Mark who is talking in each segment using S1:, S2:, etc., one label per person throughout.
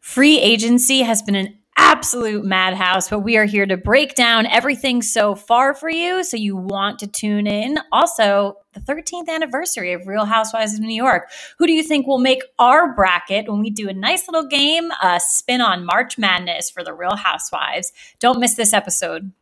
S1: Free agency has been an absolute madhouse, but we are here to break down everything so far for you. So you want to tune in. Also, the 13th anniversary of Real Housewives of New York. Who do you think will make our bracket when we do a nice little game, a spin on March Madness for the Real Housewives? Don't miss this episode.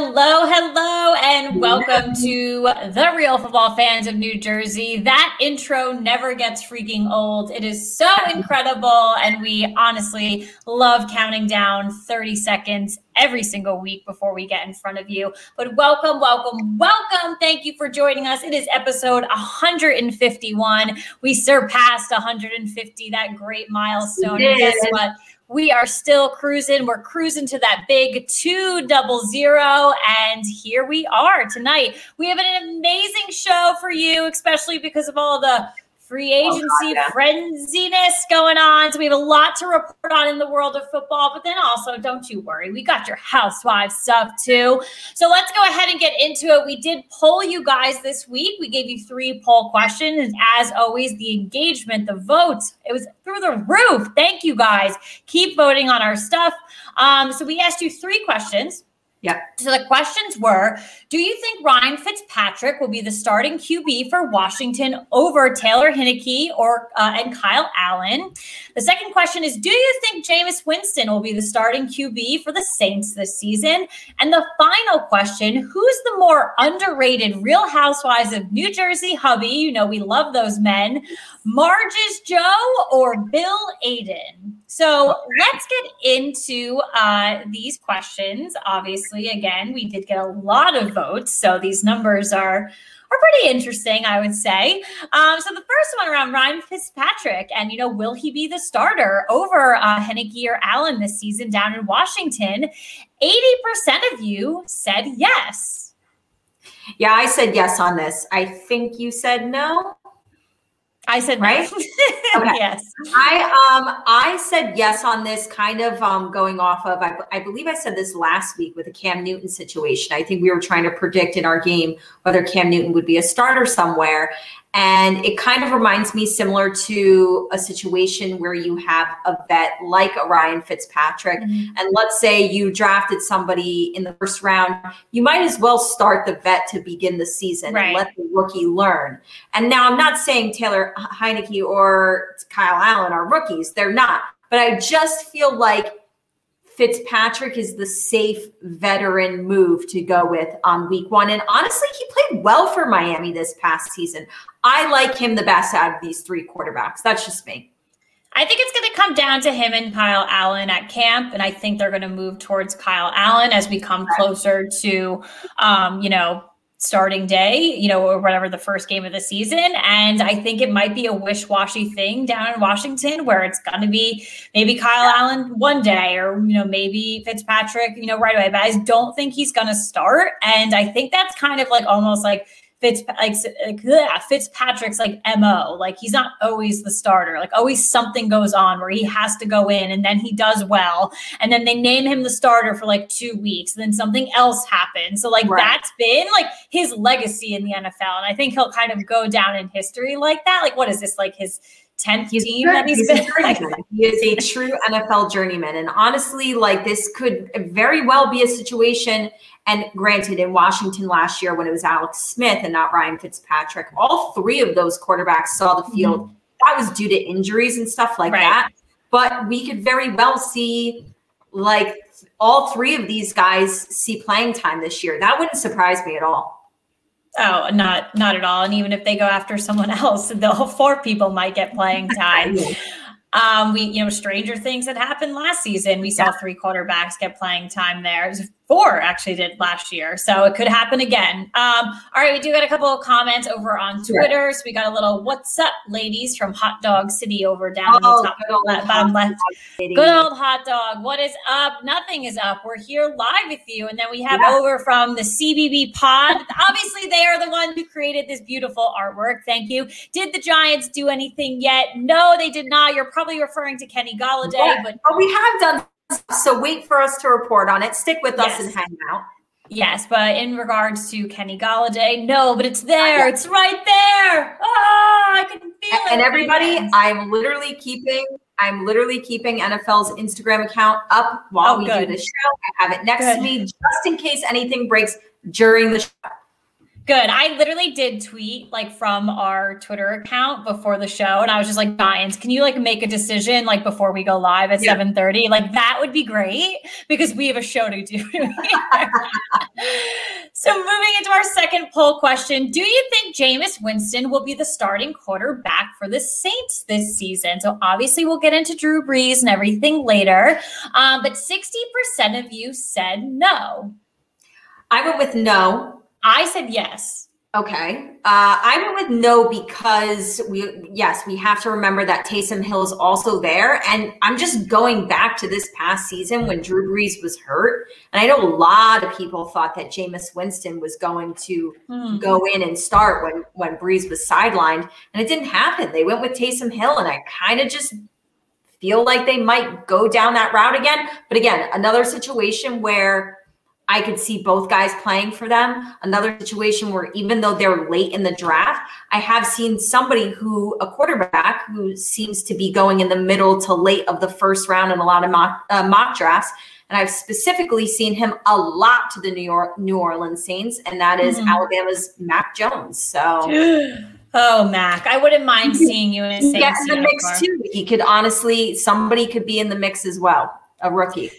S1: Hello, hello, and welcome to the Real Football Fans of New Jersey. That intro never gets freaking old. It is so incredible, and we honestly love counting down 30 seconds every single week before we get in front of you. But welcome, welcome, welcome. Thank you for joining us. It is episode 151. We surpassed 150, that great milestone. And guess what? We are still cruising. We're cruising to that big two double zero. And here we are tonight. We have an amazing show for you, especially because of all the free oh, agency oh, yeah. frenziness going on. So we have a lot to report on in the world of football. But then also, don't you worry, we got your housewives stuff too. So let's go ahead and get into it. We did poll you guys this week. We gave you three poll questions. And as always, the engagement, the votes, it was through the roof. Thank you guys. Keep voting on our stuff. Um, so we asked you three questions.
S2: Yeah.
S1: So the questions were Do you think Ryan Fitzpatrick will be the starting QB for Washington over Taylor Heinicke or uh, and Kyle Allen? The second question is Do you think Jameis Winston will be the starting QB for the Saints this season? And the final question Who's the more underrated Real Housewives of New Jersey hubby? You know, we love those men. Marge's Joe or Bill Aydin? So let's get into uh, these questions. Obviously, again, we did get a lot of votes, so these numbers are are pretty interesting, I would say. Um, so the first one around Ryan Fitzpatrick, and you know, will he be the starter over uh, Heinicke or Allen this season down in Washington? Eighty percent of you said yes.
S2: Yeah, I said yes on this. I think you said no.
S1: I said right. okay. Yes.
S2: I um I said yes on this kind of um going off of I, I believe I said this last week with the Cam Newton situation. I think we were trying to predict in our game whether Cam Newton would be a starter somewhere and it kind of reminds me similar to a situation where you have a vet like a Ryan Fitzpatrick. Mm-hmm. And let's say you drafted somebody in the first round, you might as well start the vet to begin the season right. and let the rookie learn. And now I'm not saying Taylor Heinicke or Kyle Allen are rookies, they're not. But I just feel like Fitzpatrick is the safe veteran move to go with on week one. And honestly, he played well for Miami this past season. I like him the best out of these three quarterbacks. That's just me.
S1: I think it's going to come down to him and Kyle Allen at camp, and I think they're going to move towards Kyle Allen as we come closer to, um, you know, starting day, you know, or whatever the first game of the season. And I think it might be a wish washy thing down in Washington where it's going to be maybe Kyle Allen one day or, you know, maybe Fitzpatrick, you know, right away. But I don't think he's going to start. And I think that's kind of like almost like, Fitz like, like Fitzpatrick's like mo like he's not always the starter like always something goes on where he has to go in and then he does well and then they name him the starter for like two weeks and then something else happens so like right. that's been like his legacy in the NFL and I think he'll kind of go down in history like that like what is this like his 10th he's team that he's, he's
S2: been. he is a true NFL journeyman. And honestly, like this could very well be a situation. And granted, in Washington last year when it was Alex Smith and not Ryan Fitzpatrick, all three of those quarterbacks saw the field. Mm-hmm. That was due to injuries and stuff like right. that. But we could very well see like all three of these guys see playing time this year. That wouldn't surprise me at all.
S1: Oh, not not at all. And even if they go after someone else, the four people might get playing time. Um, we, you know, stranger things that happened last season. We saw three quarterbacks get playing time there. Four actually did last year. So it could happen again. Um, all right, we do got a couple of comments over on Twitter. So we got a little what's up, ladies, from Hot Dog City over down oh, top left, bottom left. Good old hot dog. What is up? Nothing is up. We're here live with you. And then we have yeah. over from the CBB pod. Obviously, they are the ones who created this beautiful artwork. Thank you. Did the Giants do anything yet? No, they did not. You're probably referring to Kenny Golladay, yeah.
S2: but, but we have done so wait for us to report on it. Stick with yes. us and hang out.
S1: Yes, but in regards to Kenny Golladay, no, but it's there. It's right there. Oh, I can feel
S2: it. And everybody, I'm literally keeping I'm literally keeping NFL's Instagram account up while oh, we good. do the show. I have it next good. to me just in case anything breaks during the show.
S1: Good. I literally did tweet like from our Twitter account before the show, and I was just like, Giants, can you like make a decision like before we go live at yeah. 7:30? Like that would be great because we have a show to do. so moving into our second poll question, do you think Jameis Winston will be the starting quarterback for the Saints this season? So obviously we'll get into Drew Brees and everything later. Um, but 60% of you said no.
S2: I went with no
S1: I said yes.
S2: Okay. Uh, I went with no because we, yes, we have to remember that Taysom Hill is also there. And I'm just going back to this past season when Drew Brees was hurt. And I know a lot of people thought that Jameis Winston was going to mm. go in and start when, when Brees was sidelined. And it didn't happen. They went with Taysom Hill. And I kind of just feel like they might go down that route again. But again, another situation where I could see both guys playing for them. Another situation where even though they're late in the draft, I have seen somebody who, a quarterback who seems to be going in the middle to late of the first round in a lot of mock, uh, mock drafts. And I've specifically seen him a lot to the New York New Orleans Saints, and that is mm-hmm. Alabama's Mac Jones. So
S1: Oh, Mac, I wouldn't mind seeing you in a Saints.
S2: Yeah, in the mix too. He could honestly, somebody could be in the mix as well. A rookie.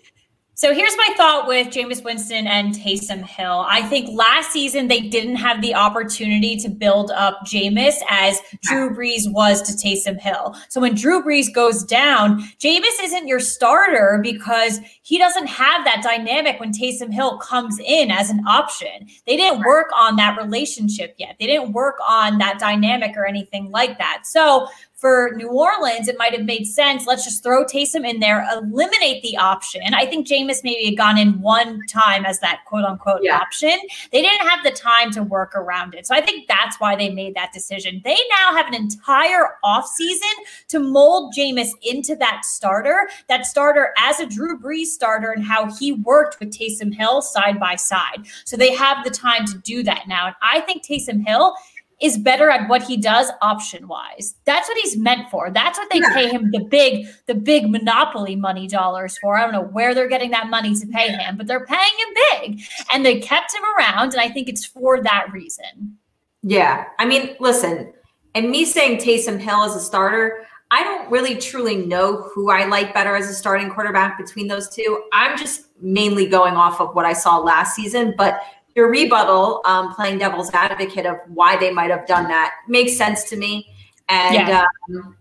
S1: So here's my thought with Jameis Winston and Taysom Hill. I think last season they didn't have the opportunity to build up Jameis as Drew Brees was to Taysom Hill. So when Drew Brees goes down, Jameis isn't your starter because he doesn't have that dynamic when Taysom Hill comes in as an option. They didn't work on that relationship yet. They didn't work on that dynamic or anything like that. So for New Orleans, it might have made sense. Let's just throw Taysom in there, eliminate the option. I think Jameis maybe had gone in one time as that quote unquote yeah. option. They didn't have the time to work around it. So I think that's why they made that decision. They now have an entire offseason to mold Jameis into that starter, that starter as a Drew Brees starter and how he worked with Taysom Hill side by side. So they have the time to do that now. And I think Taysom Hill is better at what he does option wise. That's what he's meant for. That's what they yeah. pay him the big, the big monopoly money dollars for. I don't know where they're getting that money to pay him, but they're paying him big. And they kept him around. And I think it's for that reason.
S2: Yeah. I mean, listen, and me saying Taysom Hill as a starter, I don't really truly know who I like better as a starting quarterback between those two. I'm just mainly going off of what I saw last season, but your rebuttal, um, playing devil's advocate of why they might have done that, makes sense to me. And yeah. um,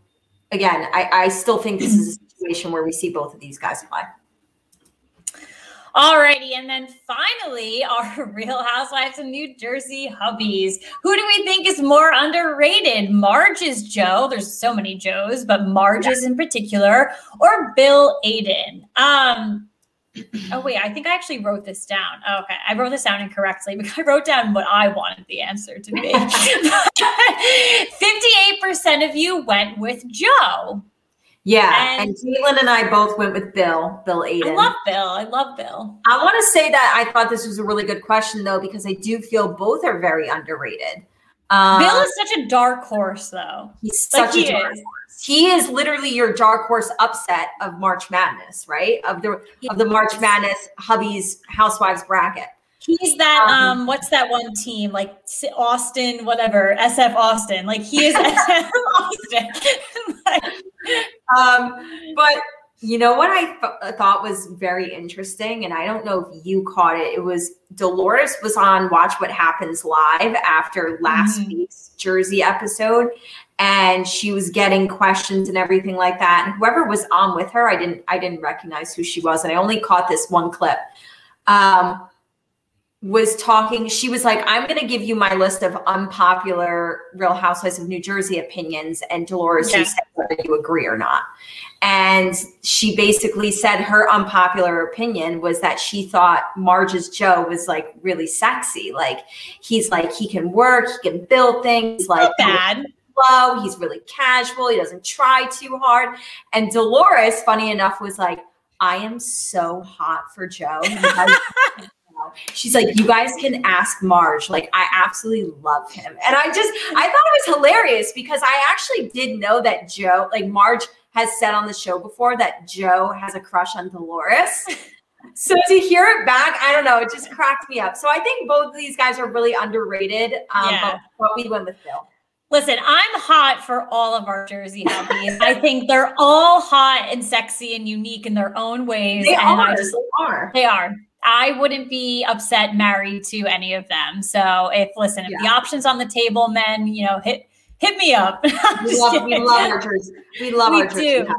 S2: again, I, I still think this is a situation where we see both of these guys play.
S1: Alrighty, and then finally, our Real Housewives of New Jersey hubbies. Who do we think is more underrated? Marge's Joe. There's so many Joes, but Marge's yeah. in particular, or Bill Aydin. Um, oh wait, I think I actually wrote this down. Oh, okay, I wrote this down incorrectly because I wrote down what I wanted the answer to be. Fifty-eight percent of you went with Joe.
S2: Yeah, and, and Caitlin and I both went with Bill, Bill Aydin.
S1: I love Bill. I love Bill.
S2: I want to say that I thought this was a really good question though because I do feel both are very underrated.
S1: Um, Bill is such a dark horse, though.
S2: He's like such he a dark is. horse. He is literally your dark horse upset of March Madness, right? Of the of the March Madness hubby's housewives bracket.
S1: He's that um, um what's that one team like Austin whatever SF Austin like he is SF Austin.
S2: um, but you know what I th- uh, thought was very interesting, and I don't know if you caught it. It was Dolores was on Watch What Happens Live after last mm-hmm. week's Jersey episode, and she was getting questions and everything like that. And whoever was on with her, I didn't I didn't recognize who she was, and I only caught this one clip. um, was talking. She was like, I'm going to give you my list of unpopular Real Housewives of New Jersey opinions. And Dolores, yeah. you said whether you agree or not. And she basically said her unpopular opinion was that she thought Marge's Joe was like really sexy. Like he's like, he can work, he can build things. Like,
S1: bad.
S2: Flow. He's really casual. He doesn't try too hard. And Dolores, funny enough, was like, I am so hot for Joe. She's like, you guys can ask Marge. Like, I absolutely love him. And I just, I thought it was hilarious because I actually did know that Joe, like Marge has said on the show before that Joe has a crush on Dolores. So to hear it back, I don't know, it just cracked me up. So I think both of these guys are really underrated. Um, yeah. but, but we went with Bill.
S1: Listen, I'm hot for all of our Jersey hubbies. I think they're all hot and sexy and unique in their own ways.
S2: They
S1: and
S2: are.
S1: I just,
S2: they are.
S1: They are. I wouldn't be upset married to any of them. So if listen, if yeah. the options on the table, men, you know, hit hit me up.
S2: we, love, we love our Jersey. We love we our Jersey do.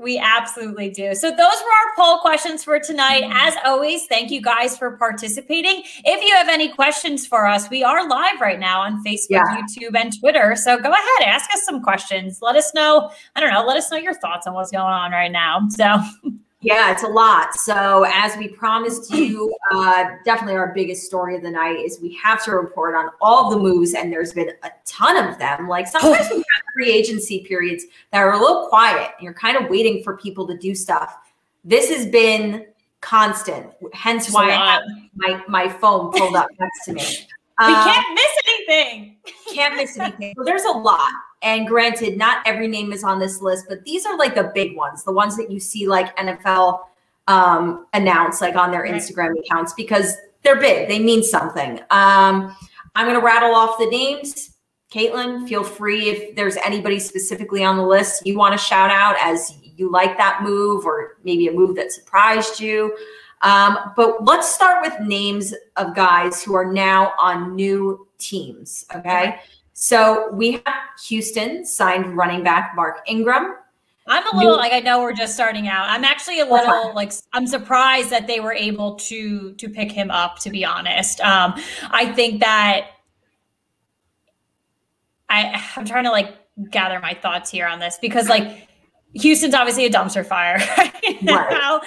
S1: We absolutely do. So those were our poll questions for tonight. Mm-hmm. As always, thank you guys for participating. If you have any questions for us, we are live right now on Facebook, yeah. YouTube, and Twitter. So go ahead, ask us some questions. Let us know. I don't know. Let us know your thoughts on what's going on right now. So.
S2: Yeah, it's a lot. So, as we promised you, uh, definitely our biggest story of the night is we have to report on all the moves, and there's been a ton of them. Like sometimes we have free agency periods that are a little quiet, and you're kind of waiting for people to do stuff. This has been constant, hence why I have my, my phone pulled up next to me.
S1: We um, can't miss anything.
S2: can't miss anything. So there's a lot. And granted, not every name is on this list, but these are like the big ones, the ones that you see like NFL um, announce like on their right. Instagram accounts because they're big. They mean something. Um, I'm going to rattle off the names. Caitlin, feel free if there's anybody specifically on the list you want to shout out as you like that move or maybe a move that surprised you. Um, but let's start with names of guys who are now on new teams. Okay. So we have Houston signed running back Mark Ingram.
S1: I'm a little like I know we're just starting out. I'm actually a little like I'm surprised that they were able to to pick him up. To be honest, um, I think that I I'm trying to like gather my thoughts here on this because like Houston's obviously a dumpster fire right now.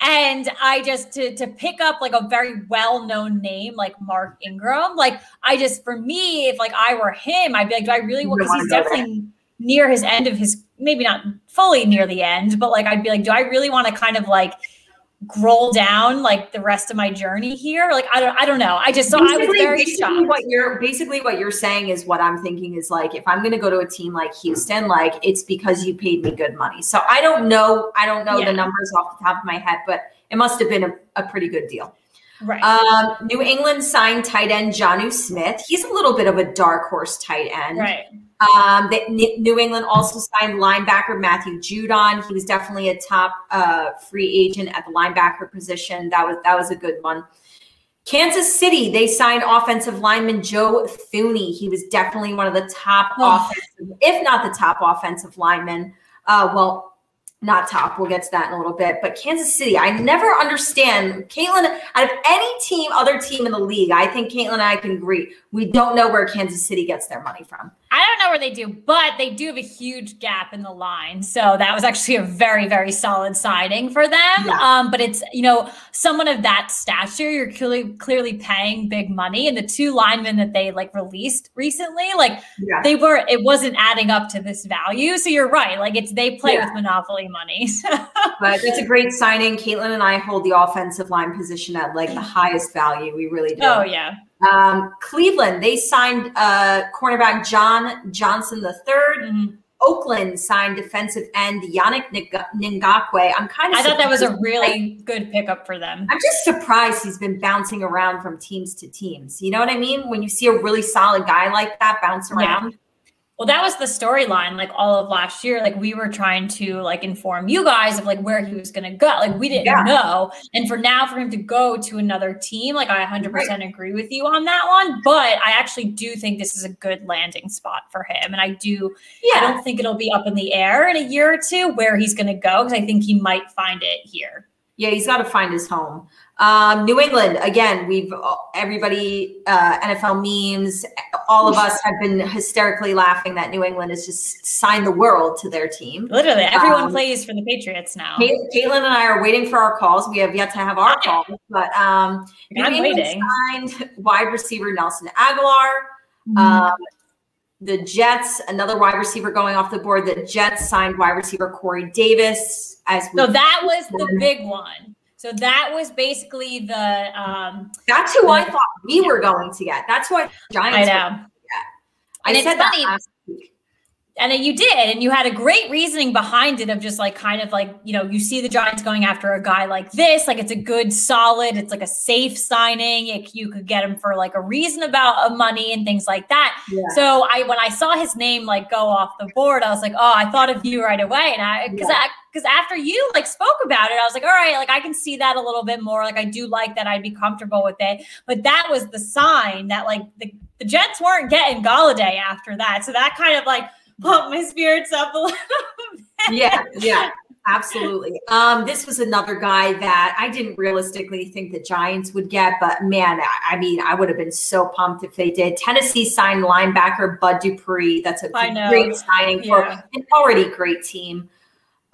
S1: And I just to to pick up like a very well-known name like Mark Ingram, like I just for me, if like I were him, I'd be like, do I really want because he's definitely near his end of his maybe not fully near the end, but like I'd be like, do I really want to kind of like growl down like the rest of my journey here like i don't i don't know i just so basically, i was very shocked
S2: what you're basically what you're saying is what i'm thinking is like if i'm going to go to a team like houston like it's because you paid me good money so i don't know i don't know yeah. the numbers off the top of my head but it must have been a, a pretty good deal
S1: Right.
S2: Um, New England signed tight end Jonnu Smith. He's a little bit of a dark horse tight end.
S1: Right.
S2: Um, that New England also signed linebacker Matthew Judon. He was definitely a top uh, free agent at the linebacker position. That was that was a good one. Kansas City, they signed offensive lineman Joe Thuney. He was definitely one of the top oh. offensive, if not the top offensive lineman. Uh, well, not top. We'll get to that in a little bit. But Kansas City, I never understand. Caitlin, out of any team, other team in the league, I think Caitlin and I can agree. We don't know where Kansas City gets their money from.
S1: I don't know where they do, but they do have a huge gap in the line. So that was actually a very, very solid signing for them. Yeah. Um, but it's, you know, someone of that stature, you're clearly clearly paying big money. And the two linemen that they like released recently, like yeah. they were, it wasn't adding up to this value. So you're right. Like it's they play yeah. with monopoly money.
S2: but it's a great signing. Caitlin and I hold the offensive line position at like the highest value. We really do.
S1: Oh, yeah.
S2: Um, Cleveland, they signed uh, cornerback John Johnson III. Mm-hmm. Oakland signed defensive end Yannick Ngakoue. I'm kind of.
S1: I thought that was a really good pickup for them.
S2: I'm just surprised he's been bouncing around from teams to teams. You know what I mean? When you see a really solid guy like that bounce around. Yeah.
S1: Well, that was the storyline like all of last year. Like we were trying to like inform you guys of like where he was going to go. Like we didn't yeah. know. And for now for him to go to another team, like I 100% right. agree with you on that one, but I actually do think this is a good landing spot for him. And I do yeah. I don't think it'll be up in the air in a year or two where he's going to go cuz I think he might find it here.
S2: Yeah, he's got to find his home. Um, New England, again, we've everybody, uh, NFL memes, all of us have been hysterically laughing that New England has just signed the world to their team.
S1: Literally, everyone um, plays for the Patriots now.
S2: Caitlin and I are waiting for our calls. We have yet to have our calls, but um, New I'm England waiting. signed wide receiver Nelson Agholor. Mm-hmm. Um, the Jets, another wide receiver going off the board. The Jets signed wide receiver Corey Davis. As
S1: so that was the big one. So that was basically the. Um,
S2: That's who the, I thought we were going to get. That's why Giants.
S1: I know. I and said funny. last week and you did and you had a great reasoning behind it of just like kind of like you know you see the giants going after a guy like this like it's a good solid it's like a safe signing it, you could get him for like a reason about uh, money and things like that yeah. so i when i saw his name like go off the board i was like oh i thought of you right away and i because yeah. i because after you like spoke about it i was like all right like i can see that a little bit more like i do like that i'd be comfortable with it but that was the sign that like the, the jets weren't getting Golladay after that so that kind of like pump my spirits up a little bit.
S2: Yeah, yeah. Absolutely. Um, this was another guy that I didn't realistically think the Giants would get, but man, I, I mean, I would have been so pumped if they did. Tennessee signed linebacker Bud Dupree. That's a great signing yeah. for an already great team.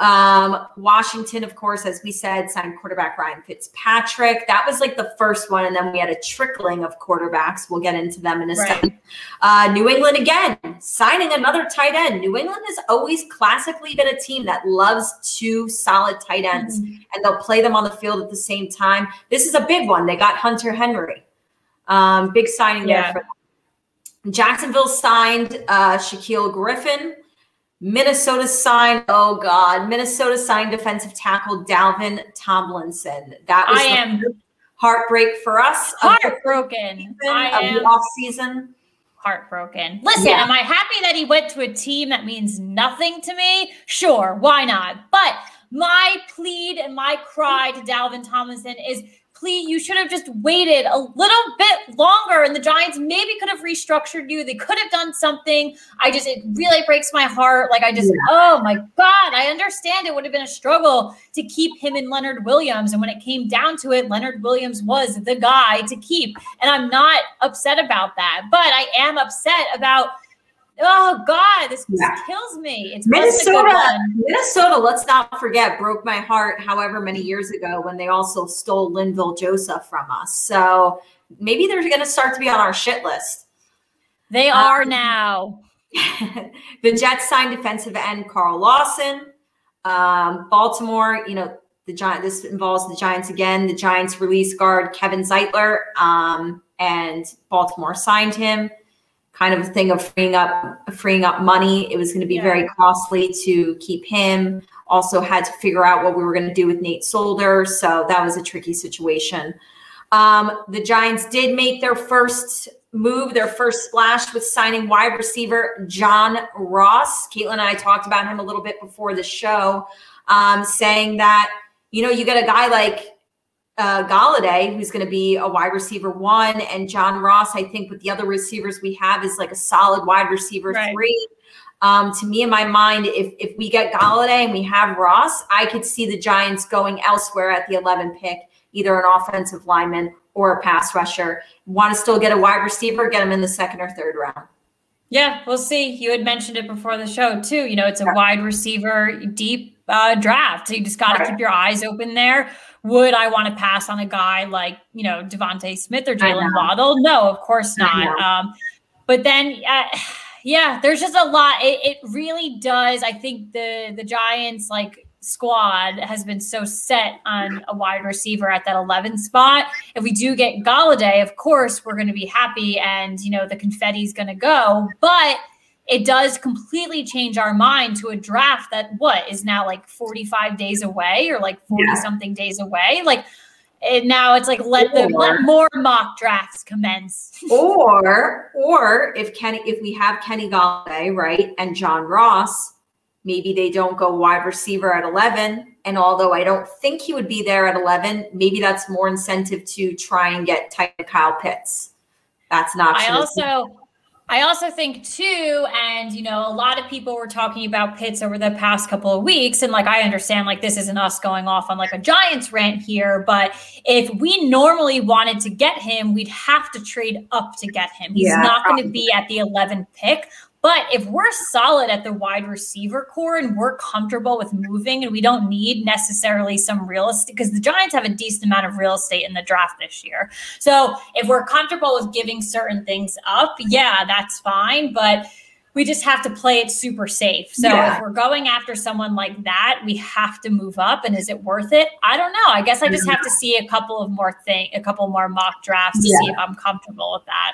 S2: Um, Washington, of course, as we said, signed quarterback Ryan Fitzpatrick. That was like the first one, and then we had a trickling of quarterbacks. We'll get into them in a right. second. Uh, New England again, signing another tight end. New England has always classically been a team that loves two solid tight ends, mm-hmm. and they'll play them on the field at the same time. This is a big one. They got Hunter Henry. Um, big signing yeah. there for them. Jacksonville signed uh, Shaquill Griffin. Minnesota signed, oh God, Minnesota signed defensive tackle Dalvin Tomlinson. That was I am heartbreak for us.
S1: Heartbroken.
S2: I am off season.
S1: Heartbroken. Listen, yeah. am I happy that he went to a team that means nothing to me? Sure, why not? But my plead and my cry to Dalvin Tomlinson is please, you should have just waited a little bit longer. And the Giants maybe could have restructured you. They could have done something. I just, it really breaks my heart. Like, I just, yeah. oh my God, I understand it would have been a struggle to keep him and Leonard Williams. And when it came down to it, Leonard Williams was the guy to keep. And I'm not upset about that. But I am upset about Oh God, this yeah. kills me. It's
S2: Minnesota. Minnesota, let's not forget, broke my heart however many years ago when they also stole Linval Joseph from us. So maybe they're going to start to be on our shit list.
S1: They um, are now.
S2: the Jets signed defensive end Carl Lawson. Um, Baltimore, you know, the Giant. This involves the Giants again. The Giants release guard Kevin Zeitler, um, and Baltimore signed him kind of a thing of freeing up freeing up money. It was going to be yeah. very costly to keep him. Also had to figure out what we were going to do with Nate Solder, so that was a tricky situation. Um, the Giants did make their first move, their first splash with signing wide receiver John Ross. Caitlin and I talked about him a little bit before the show, um, saying that you know you get a guy like uh, Golladay, who's going to be a wide receiver one, and John Ross, I think with the other receivers we have is like a solid wide receiver right. three. Um, to me, in my mind, if if we get Golladay and we have Ross, I could see the Giants going elsewhere at the 11 pick, either an offensive lineman or a pass rusher. Want to still get a wide receiver? Get him in the second or third round.
S1: Yeah, we'll see. You had mentioned it before the show too. You know, it's a yeah. wide receiver deep uh, draft. So you just got to right. keep your eyes open there would I want to pass on a guy like, you know, DeVonta Smith or Jaylen Waddle? No, of course not. Um, but then, uh, yeah, there's just a lot. It, it really does. I think the the Giants like squad has been so set on a wide receiver at that 11 spot. If we do get Golladay, of course, we're going to be happy and, you know, the confetti's going to go. But it does completely change our mind to a draft that what is now like 45 days away or like 40 yeah. something days away? Like and now it's like let the let more mock drafts commence.
S2: Or or if kenny if we have kenny Golladay, right and john ross maybe they don't go wide receiver at 11 and although i don't think he would be there at 11 maybe that's more incentive to try and get tight kyle pitts. That's not
S1: i also I also think too, and you know, a lot of people were talking about Pitts over the past couple of weeks, and like I understand, like this isn't us going off on like a Giants rant here, but if we normally wanted to get him, we'd have to trade up to get him. He's yeah, not going to be at the 11th pick. But if we're solid at the wide receiver core and we're comfortable with moving and we don't need necessarily some real estate, because the Giants have a decent amount of real estate in the draft this year. So if we're comfortable with giving certain things up, yeah, that's fine. But we just have to play it super safe. So yeah. if we're going after someone like that, we have to move up. And is it worth it? I don't know. I guess I just have to see a couple of more thing, a couple more mock drafts to yeah. see if I'm comfortable with that.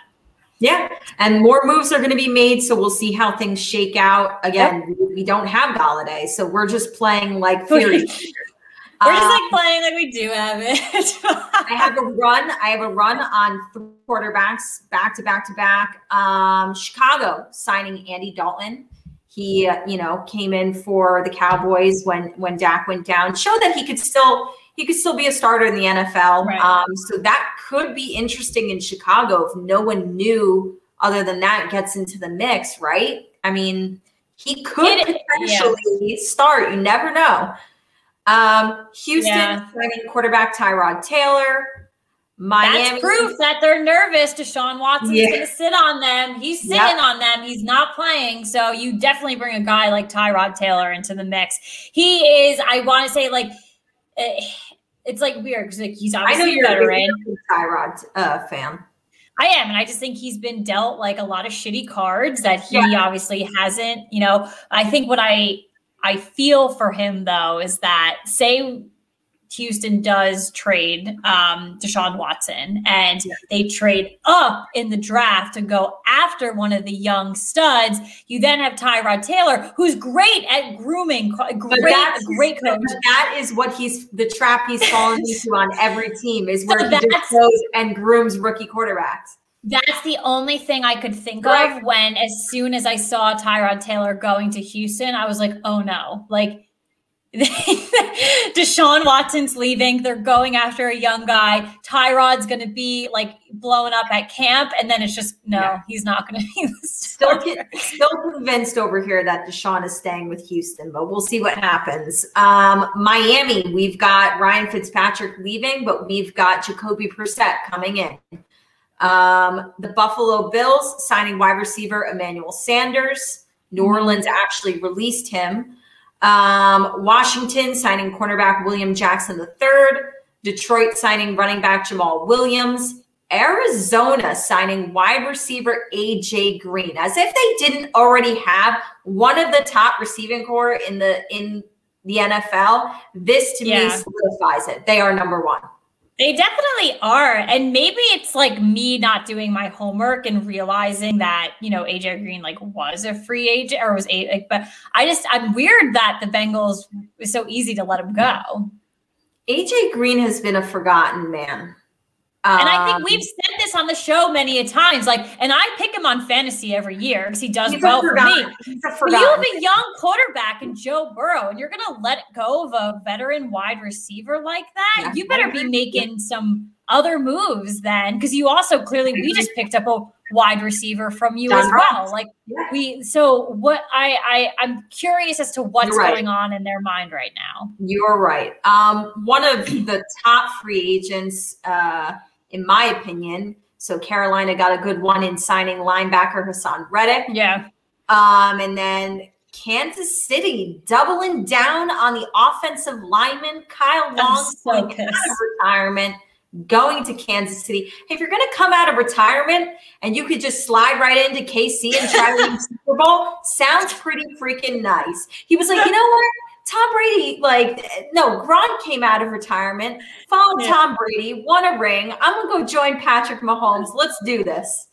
S2: Yeah, and more moves are going to be made, so we'll see how things shake out. Again, yep. we don't have Golladay, so we're just playing like theory.
S1: We're just like um, playing like we do have it.
S2: I have a run. I have a run on quarterbacks back to back to back. Um, Chicago signing Andy Dalton. He, uh, you know, came in for the Cowboys when when Dak went down. Showed that he could still he could still be a starter in the NFL. Right. Um, so that could be interesting in Chicago if no one knew other than that gets into the mix, right? I mean, he could it, potentially yeah. start. You never know. Um, Houston yeah. quarterback Tyrod Taylor.
S1: Miami. That's proof that they're nervous. Deshaun Watson's yeah. going to sit on them. He's sitting yep. on them. He's not playing. So you definitely bring a guy like Tyrod Taylor into the mix. He is, I want to say, like, uh, it's like weird because like he's obviously I know you're veteran.
S2: a Tyrod uh, fan.
S1: I am, and I just think he's been dealt like a lot of shitty cards that he yeah. obviously hasn't. You know, I think what I I feel for him though is that say Houston does trade um, Deshaun Watson and yeah. they trade up in the draft to go after one of the young studs. You then have Tyrod Taylor, who's great at grooming, great, great coach.
S2: that is what he's the trap he's fallen into on every team is where so he just goes and grooms rookie quarterbacks.
S1: That's the only thing I could think right. of when, as soon as I saw Tyrod Taylor going to Houston, I was like, oh no, like Deshaun Watson's leaving. They're going after a young guy. Tyrod's going to be like blowing up at camp, and then it's just no, yeah. he's not going to be
S2: still still convinced over here that Deshaun is staying with Houston, but we'll see what happens. Um, Miami, we've got Ryan Fitzpatrick leaving, but we've got Jacoby Brissett coming in. Um, the Buffalo Bills signing wide receiver Emmanuel Sanders. New mm-hmm. Orleans actually released him. Um, Washington signing cornerback William Jackson III. Detroit signing running back Jamaal Williams. Arizona signing wide receiver AJ Green, as if they didn't already have one of the top receiving core in the in the NFL. This to yeah. me solidifies it. They are number one.
S1: They definitely are. And maybe it's like me not doing my homework and realizing that, you know, AJ Green like was a free agent or was a like, but I just I'm weird that the Bengals was so easy to let him go.
S2: AJ Green has been a forgotten man.
S1: And I think we've um, said this on the show many a times. Like, and I pick him on fantasy every year because he does well for me. You have a young quarterback in Joe Burrow, and you're going to let go of a veteran wide receiver like that. Yeah, you better be making some other moves then, because you also clearly we just picked up a wide receiver from you That's as well. Like yeah. we, so what? I I I'm curious as to what's right. going on in their mind right now.
S2: You're right. Um, one of the top free agents. Uh, in my opinion. So Carolina got a good one in signing linebacker Haason Reddick.
S1: Yeah.
S2: Um, and then Kansas City doubling down on the offensive lineman Kyle Long so out of retirement, going to Kansas City. Hey, if you're going to come out of retirement and you could just slide right into KC and try to win Super Bowl, sounds pretty freaking nice. He was like, you know what? Tom Brady, like, no, Gronk came out of retirement, followed yeah. Tom Brady, won a ring. I'm gonna go join Patrick Mahomes. Let's do this.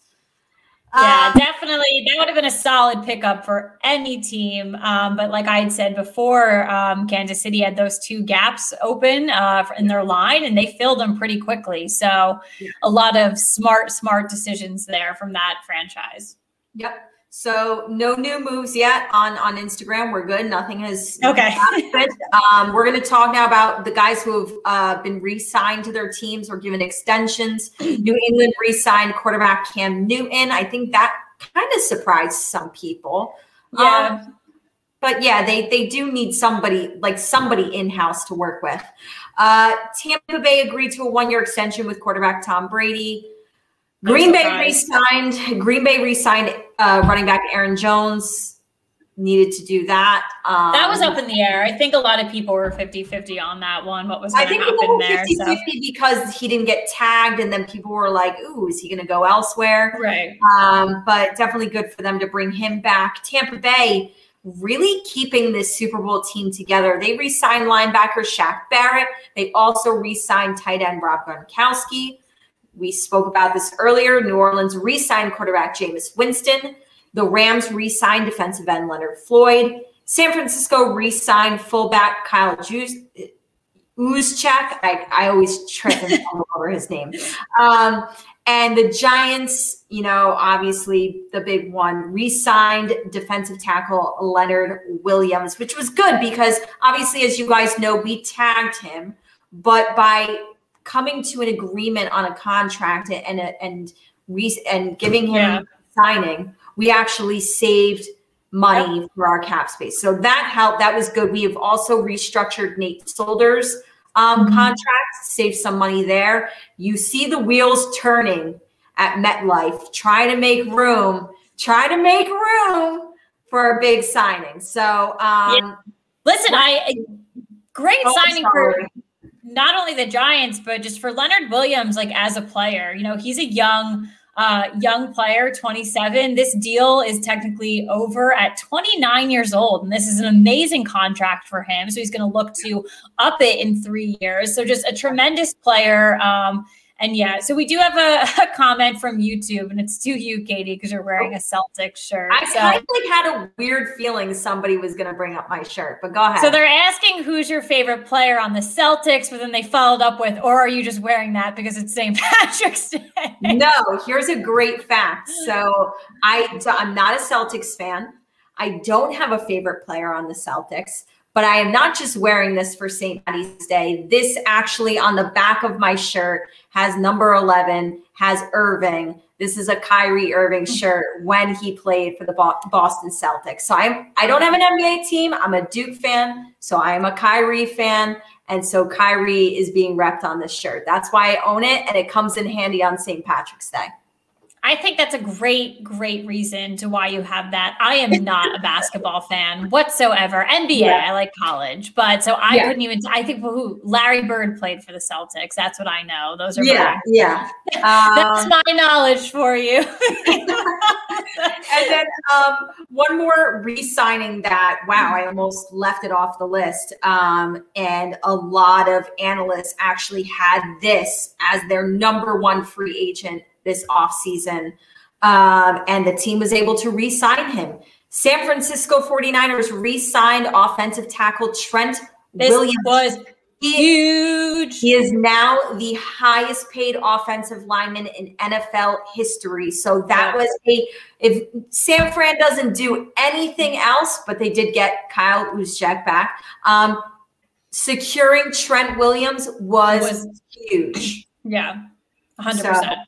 S1: Yeah, um, definitely. That would have been a solid pickup for any team. Um, but like I had said before, um, Kansas City had those two gaps open uh, in their line, and they filled them pretty quickly. So yeah. a lot of smart, smart decisions there from that franchise.
S2: Yep. So no new moves yet on on Instagram. We're good. Nothing has
S1: okay.
S2: um, we're going to talk now about the guys who have uh, been re-signed to their teams or given extensions. New England re-signed quarterback Cam Newton. I think that kind of surprised some people.
S1: Yeah.
S2: Um, but yeah, they they do need somebody like somebody in house to work with. Uh, Tampa Bay agreed to a one year extension with quarterback Tom Brady. Green Bay re-signed. Green Bay re-signed uh, running back Aaron Jones. Needed to do that.
S1: Um, that was up in the air. I think a lot of people were 50-50 on that one. What was I think happen there? 50-50
S2: so. because he didn't get tagged, and then people were like, "Ooh, is he going to go elsewhere?"
S1: Right.
S2: Um, but definitely good for them to bring him back. Tampa Bay really keeping this Super Bowl team together. They re-signed linebacker Shaq Barrett. They also re-signed tight end Rob Gronkowski. We spoke about this earlier. New Orleans re-signed quarterback Jameis Winston. The Rams re-signed defensive end Leonard Floyd. San Francisco re-signed fullback Kyle. Juszczyk. I, I always trip and over his name. Um, and the Giants, you know, obviously the big one, re signed defensive tackle Leonard Williams, which was good because obviously, as you guys know, we tagged him. But by coming to an agreement on a contract and and re- and giving him yeah. signing, we actually saved money yep. for our cap space. So that helped. That was good. We have also restructured Nate Solder's um, mm-hmm. contract, save some money there. You see the wheels turning at MetLife. trying to make room. Try to make room for a big signing. So, um, yeah.
S1: listen, I great oh, signing sorry. for not only the Giants, but just for Leonard Williams, like as a player. You know, he's a young uh, young player, 27. This deal is technically over at 29 years old, and this is an amazing contract for him. So he's going to look to up it in three years. So just a tremendous player. Um, and yeah, so we do have a, a, comment from YouTube, and it's to you, Katie, because you're wearing a Celtics shirt.
S2: I
S1: so.
S2: kind of like had a weird feeling somebody was going to bring up my shirt, but go ahead.
S1: So they're asking who's your favorite player on the Celtics, but then they followed up with, or are you just wearing that because it's St. Patrick's Day?
S2: No, here's a great fact. So I, I'm not a Celtics fan. I don't have a favorite player on the Celtics but I am not just wearing this for St. Patty's Day. This actually on the back of my shirt has number 11, has Irving. This is a Kyrie Irving mm-hmm. shirt when he played for the Boston Celtics. So I'm I don't have an NBA team. I'm a Duke fan, so I'm a Kyrie fan. And so Kyrie is being repped on this shirt. That's why I own it, and it comes in handy on St. Patrick's Day.
S1: I think that's a great, great reason to why you have that. I am not a basketball fan whatsoever. NBA, yeah. I like college, but so I yeah. couldn't even. I think who Larry Bird played for the Celtics. That's what I know. Those are
S2: yeah, my, yeah.
S1: that's um, my knowledge for you.
S2: and then um, one more re-signing that. Wow, I almost left it off the list. Um, and a lot of analysts actually had this as their number one free agent this offseason. Um, and the team was able to re sign him. San Francisco 49ers re signed offensive tackle Trent
S1: this
S2: Williams.
S1: was huge.
S2: He is now the highest paid offensive lineman in NFL history. So that was a if San Fran doesn't do anything else, but they did get Kyle Juszczyk back. Um, securing Trent Williams was, was huge.
S1: Yeah, hundred so, percent.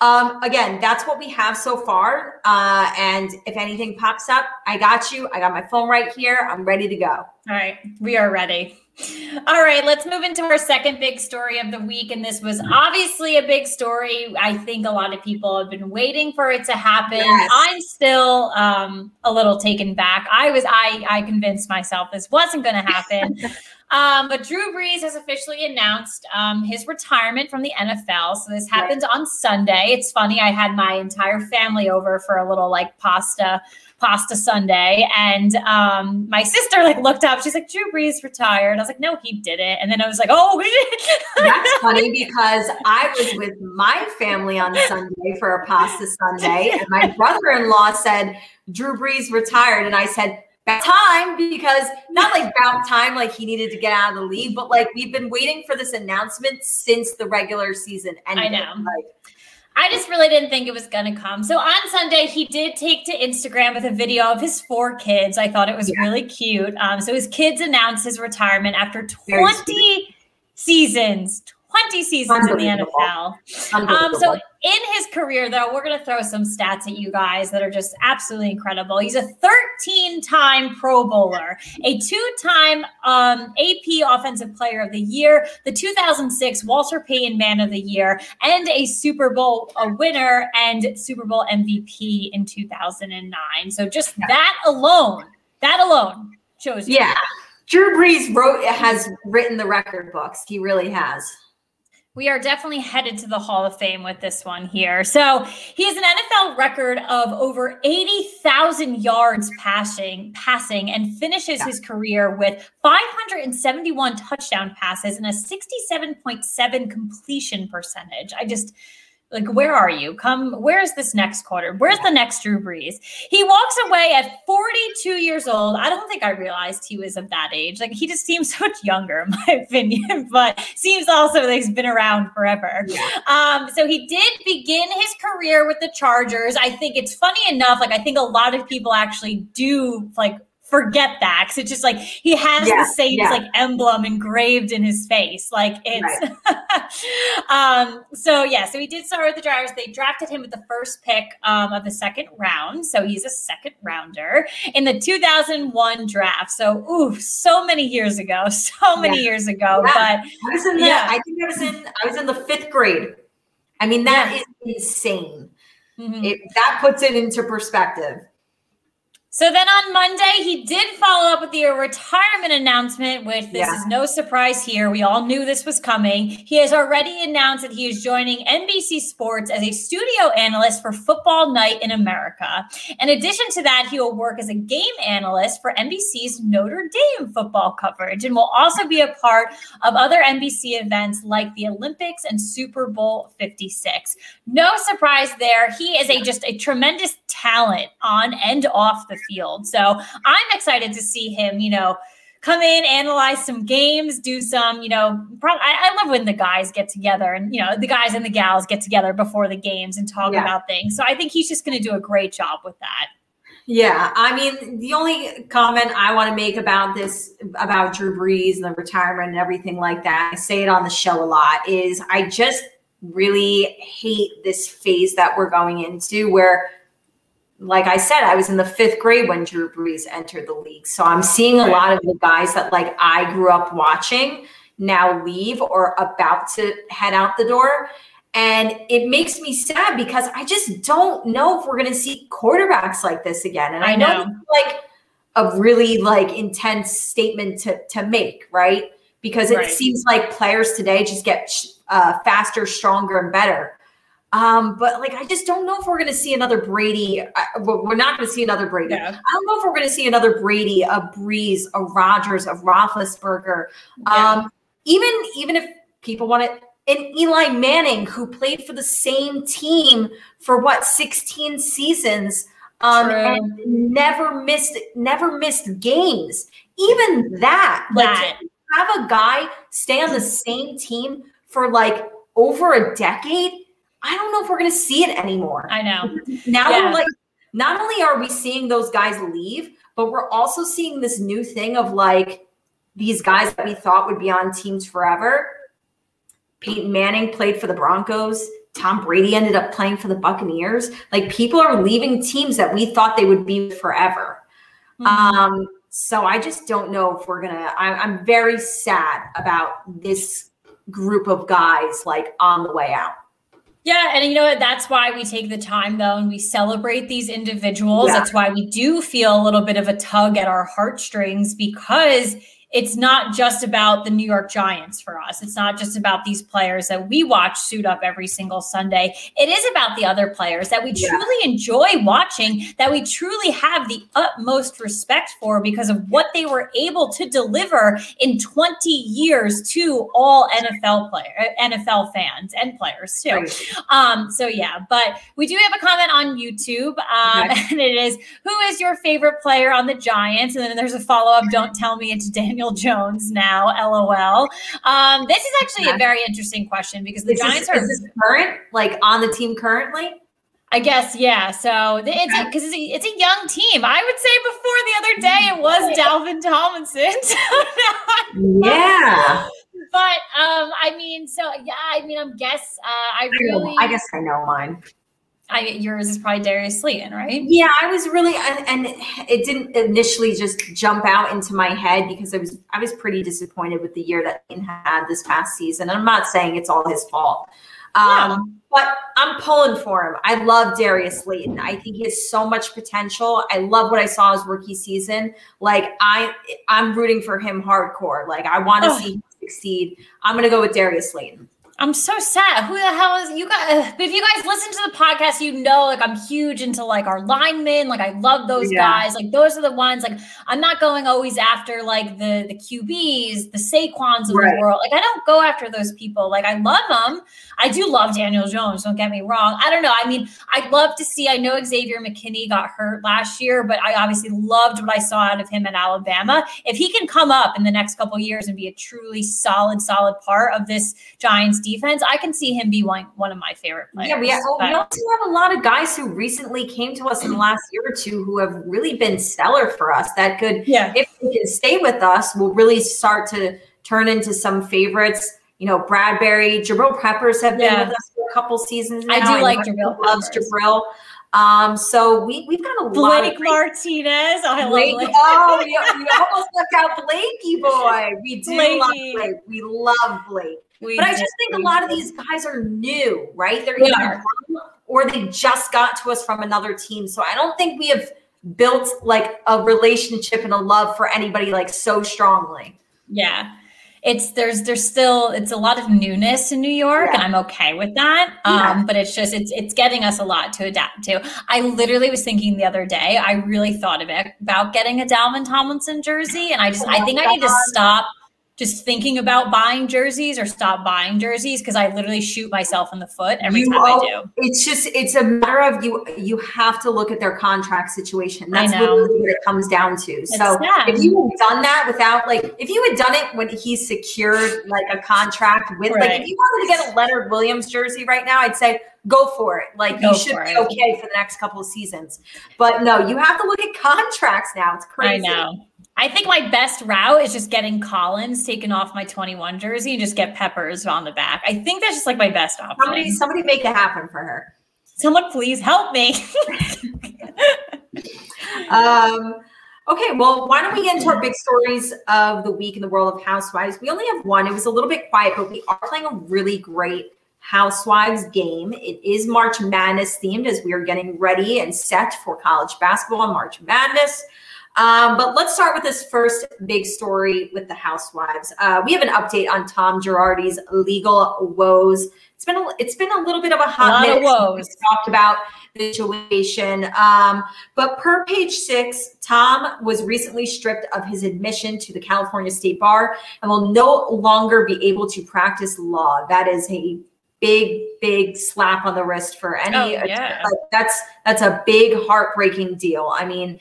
S2: Um, again, that's what we have so far. Uh, and if anything pops up, I got you. I got my phone right here. I'm ready to go. All
S1: right. We are ready. All right, let's move into our second big story of the week. And this was obviously a big story. I think a lot of people have been waiting for it to happen. Yes. I'm still um, a little taken back. I was, I, I convinced myself this wasn't going to happen. Um, but Drew Brees has officially announced um, his retirement from the NFL. So this happened on Sunday. It's funny. I had my entire family over for a little like pasta pasta Sunday, and um, my sister like looked up. She's like, "Drew Brees retired." I was like, "No, he didn't." And then I was like, "Oh."
S2: That's funny because I was with my family on Sunday for a pasta Sunday, and my brother-in-law said Drew Brees retired, and I said time because not like about time, like he needed to get out of the league, but like we've been waiting for this announcement since the regular season.
S1: And I know. Like, I just really didn't think it was going to come. So on Sunday, he did take to Instagram with a video of his four kids. I thought it was yeah. really cute. Um, so his kids announced his retirement after 20 seasons, 20 seasons in the NFL. Um, so in his career, though, we're going to throw some stats at you guys that are just absolutely incredible. He's a 13 time Pro Bowler, a two time um, AP Offensive Player of the Year, the 2006 Walter Payton Man of the Year, and a Super Bowl a winner and Super Bowl MVP in 2009. So just that alone, that alone shows
S2: you. Yeah. Drew Brees wrote has written the record books. He really has
S1: we are definitely headed to the Hall of Fame with this one here. So he has an NFL record of over 80,000 yards passing, passing, and finishes yeah. his career with 571 touchdown passes and a 67.7 completion percentage. I just like, where are you? Come, where's this next quarter? Where's the next Drew Brees? He walks away at 42 years old. I don't think I realized he was of that age. Like, he just seems so much younger, in my opinion, but seems also like he's been around forever. Yeah. Um, so he did begin his career with the Chargers. I think it's funny enough, like, I think a lot of people actually do like forget that because it's just like he has yeah, the Saints yeah. like emblem engraved in his face. Like it's right. um so yeah, so he did start with the drivers. They drafted him with the first pick um, of the second round. So he's a second rounder in the 2001 draft. So ooh, so many years ago, so many yeah. years ago. But I
S2: was in the, yeah. I think I was in I was in the fifth grade. I mean, that is insane. Mm-hmm. It, that puts it into perspective.
S1: So then on Monday, he did follow up with the retirement announcement, which this yeah. is no surprise here. We all knew this was coming. He has already announced that he is joining NBC Sports as a studio analyst for Football Night in America. In addition to that, he will work as a game analyst for NBC's Notre Dame football coverage and will also be a part of other NBC events like the Olympics and Super Bowl 56. No surprise there. He is a just a tremendous talent on and off the field. So I'm excited to see him, you know, come in, analyze some games, do some, you know, probably, I, I, love when the guys get together and, you know, the guys and the gals get together before the games and talk yeah. about things. So I think he's just going to do a great job with that.
S2: Yeah, I mean, the only comment I want to make about this, about Drew Brees and the retirement and everything like that, I say it on the show a lot, is I just really hate this phase that we're going into where like I said, I was in the fifth grade when Drew Brees entered the league. So I'm seeing a lot of the guys that like I grew up watching now leave or about to head out the door. And it makes me sad because I just don't know if we're going to see quarterbacks like this again. And I, I know, know like a really like intense statement to, to make, right? Because it right. seems like players today just get uh, faster, stronger, and better. Um, but like, I just don't know if we're going to see another Brady. I, we're not going to see another Brady. Yeah. I don't know if we're going to see another Brady, a Brees, a Rodgers, a Roethlisberger. Yeah. Um, even even if people want it, an Eli Manning who played for the same team for what 16 seasons, um, and never missed never missed games. Even that, that. like have a guy stay on the same team for like over a decade I don't know if we're going to see it anymore.
S1: I know.
S2: Now, yeah. like, not only are we seeing those guys leave, but we're also seeing this new thing of like these guys that we thought would be on teams forever. Peyton Manning played for the Broncos. Tom Brady ended up playing for the Buccaneers. Like people are leaving teams that we thought they would be forever. Mm-hmm. Um, so I just don't know if we're gonna. I, I'm very sad about this group of guys like on the way out.
S1: Yeah, and you know what? That's why we take the time though and we celebrate these individuals. Yeah. That's why we do feel a little bit of a tug at our heartstrings because it's not just about the New York Giants for us. It's not just about these players that we watch suit up every single Sunday. It is about the other players that we yeah. truly enjoy watching, that we truly have the utmost respect for because of what they were able to deliver in 20 years to all NFL player, NFL fans and players too. Right. Um, so yeah, but we do have a comment on YouTube, um, okay. and it is, "Who is your favorite player on the Giants?" And then there's a follow up. Don't tell me it's Daniel. Daniel Jones now, LOL. Um, this is actually a very interesting question because the Giants
S2: are is current, like on the team currently.
S1: I guess, yeah. So it's because it's, it's, a young team. I would say before the other day it was Dalvin Tomlinson.
S2: yeah.
S1: but um, I mean, so yeah, I mean, I'm guess uh, I
S2: I, know-
S1: really,
S2: I guess I know mine.
S1: I yours is probably Darius Slayton, right?
S2: Yeah, I was really, and, and it didn't initially just jump out into my head because I was I was pretty disappointed with the year that Lane had this past season. And I'm not saying it's all his fault, um, but I'm pulling for him. I love Darius Slayton. I think he has so much potential. I love what I saw his rookie season. Like I, I'm rooting for him hardcore. Like I want to
S1: Oh.
S2: see him succeed. I'm gonna go with Darius Slayton.
S1: I'm so sad. Who the hell is you guys? But if you guys listen to the podcast, you know, like I'm huge into like our linemen. Like I love those
S2: Yeah.
S1: guys. Like those are the ones. Like I'm not going always after like the the QBs, the Saquons of
S2: Right.
S1: the world. Like I don't go after those people. Like I love them. I do love Daniel Jones. Don't get me wrong. I don't know. I mean, I'd love to see. I know Xavier McKinney got hurt last year, but I obviously loved what I saw out of him in Alabama. If he can come up in the next couple years and be a truly solid, solid part of this Giants defense, I can see him be one, one of my favorite players.
S2: Yeah, we, have,
S1: But-
S2: we also have a lot of guys who recently came to us in the last year or two who have really been stellar for us. That could,
S1: yeah.
S2: if they can stay with us, will really start to turn into some favorites. You know, Bradberry, Jabril Peppers have been
S1: Yeah.
S2: with us for a couple seasons now.
S1: I do
S2: know
S1: like Jabril
S2: Loves
S1: Peppers.
S2: Jabril. Um, so we we've got a lot
S1: Blake
S2: of
S1: Martinez. Oh, I love
S2: Blake-
S1: Blake.
S2: Oh, we, we almost left out Blakey boy. We do love Blake. We love Blake.
S1: We
S2: But I just think a lot of these guys are new, right? They're
S1: They
S2: either
S1: are.
S2: or they just got to us from another team. So I don't think we have built like a relationship and a love for anybody like so strongly.
S1: Yeah. It's there's there's still it's a lot of newness in New York and I'm okay with that.
S2: Yeah.
S1: Um but it's just it's it's getting us a lot to adapt to. I literally was thinking the other day, I really thought of it, about getting a Dalvin Tomlinson jersey and I just I think I need to stop just thinking about buying jerseys or stop buying jerseys because I literally shoot myself in the foot every
S2: You
S1: time I do.
S2: It's just it's a matter of you you have to look at their contract situation. That's literally what it comes down to. so
S1: sad.
S2: if you had done that without like if you had done it when he secured like a contract with like if you wanted to get a Leonard Williams jersey right now, I'd say go for it. Like
S1: Go
S2: you should be okay for the next couple of seasons. But no, you have to look at contracts now. It's
S1: I
S2: crazy.
S1: know. I think my best route is just getting Collins taken off my 21 jersey and just get Peppers on the back. I think that's just like my best option.
S2: Somebody somebody make it happen for her.
S1: Someone please help me.
S2: Um, okay, well, why don't we get into our big stories of the week in the world of housewives? We only have one. It was a little bit quiet, but we are playing a really great housewives game. It is March Madness themed as we are getting ready and set for college basketball and March Madness. Um, but let's start with this first big story with the housewives. Uh, we have an update on Tom Girardi's legal woes. It's been a, it's been a little bit of a hot
S1: lot of
S2: minute talked about the situation. Um, but per page six, Tom was recently stripped of his admission to the California State Bar and will no longer be able to practice law. That is a big, big slap on the wrist for any.
S1: Oh, yeah.
S2: like, that's that's a big, heartbreaking deal. I mean.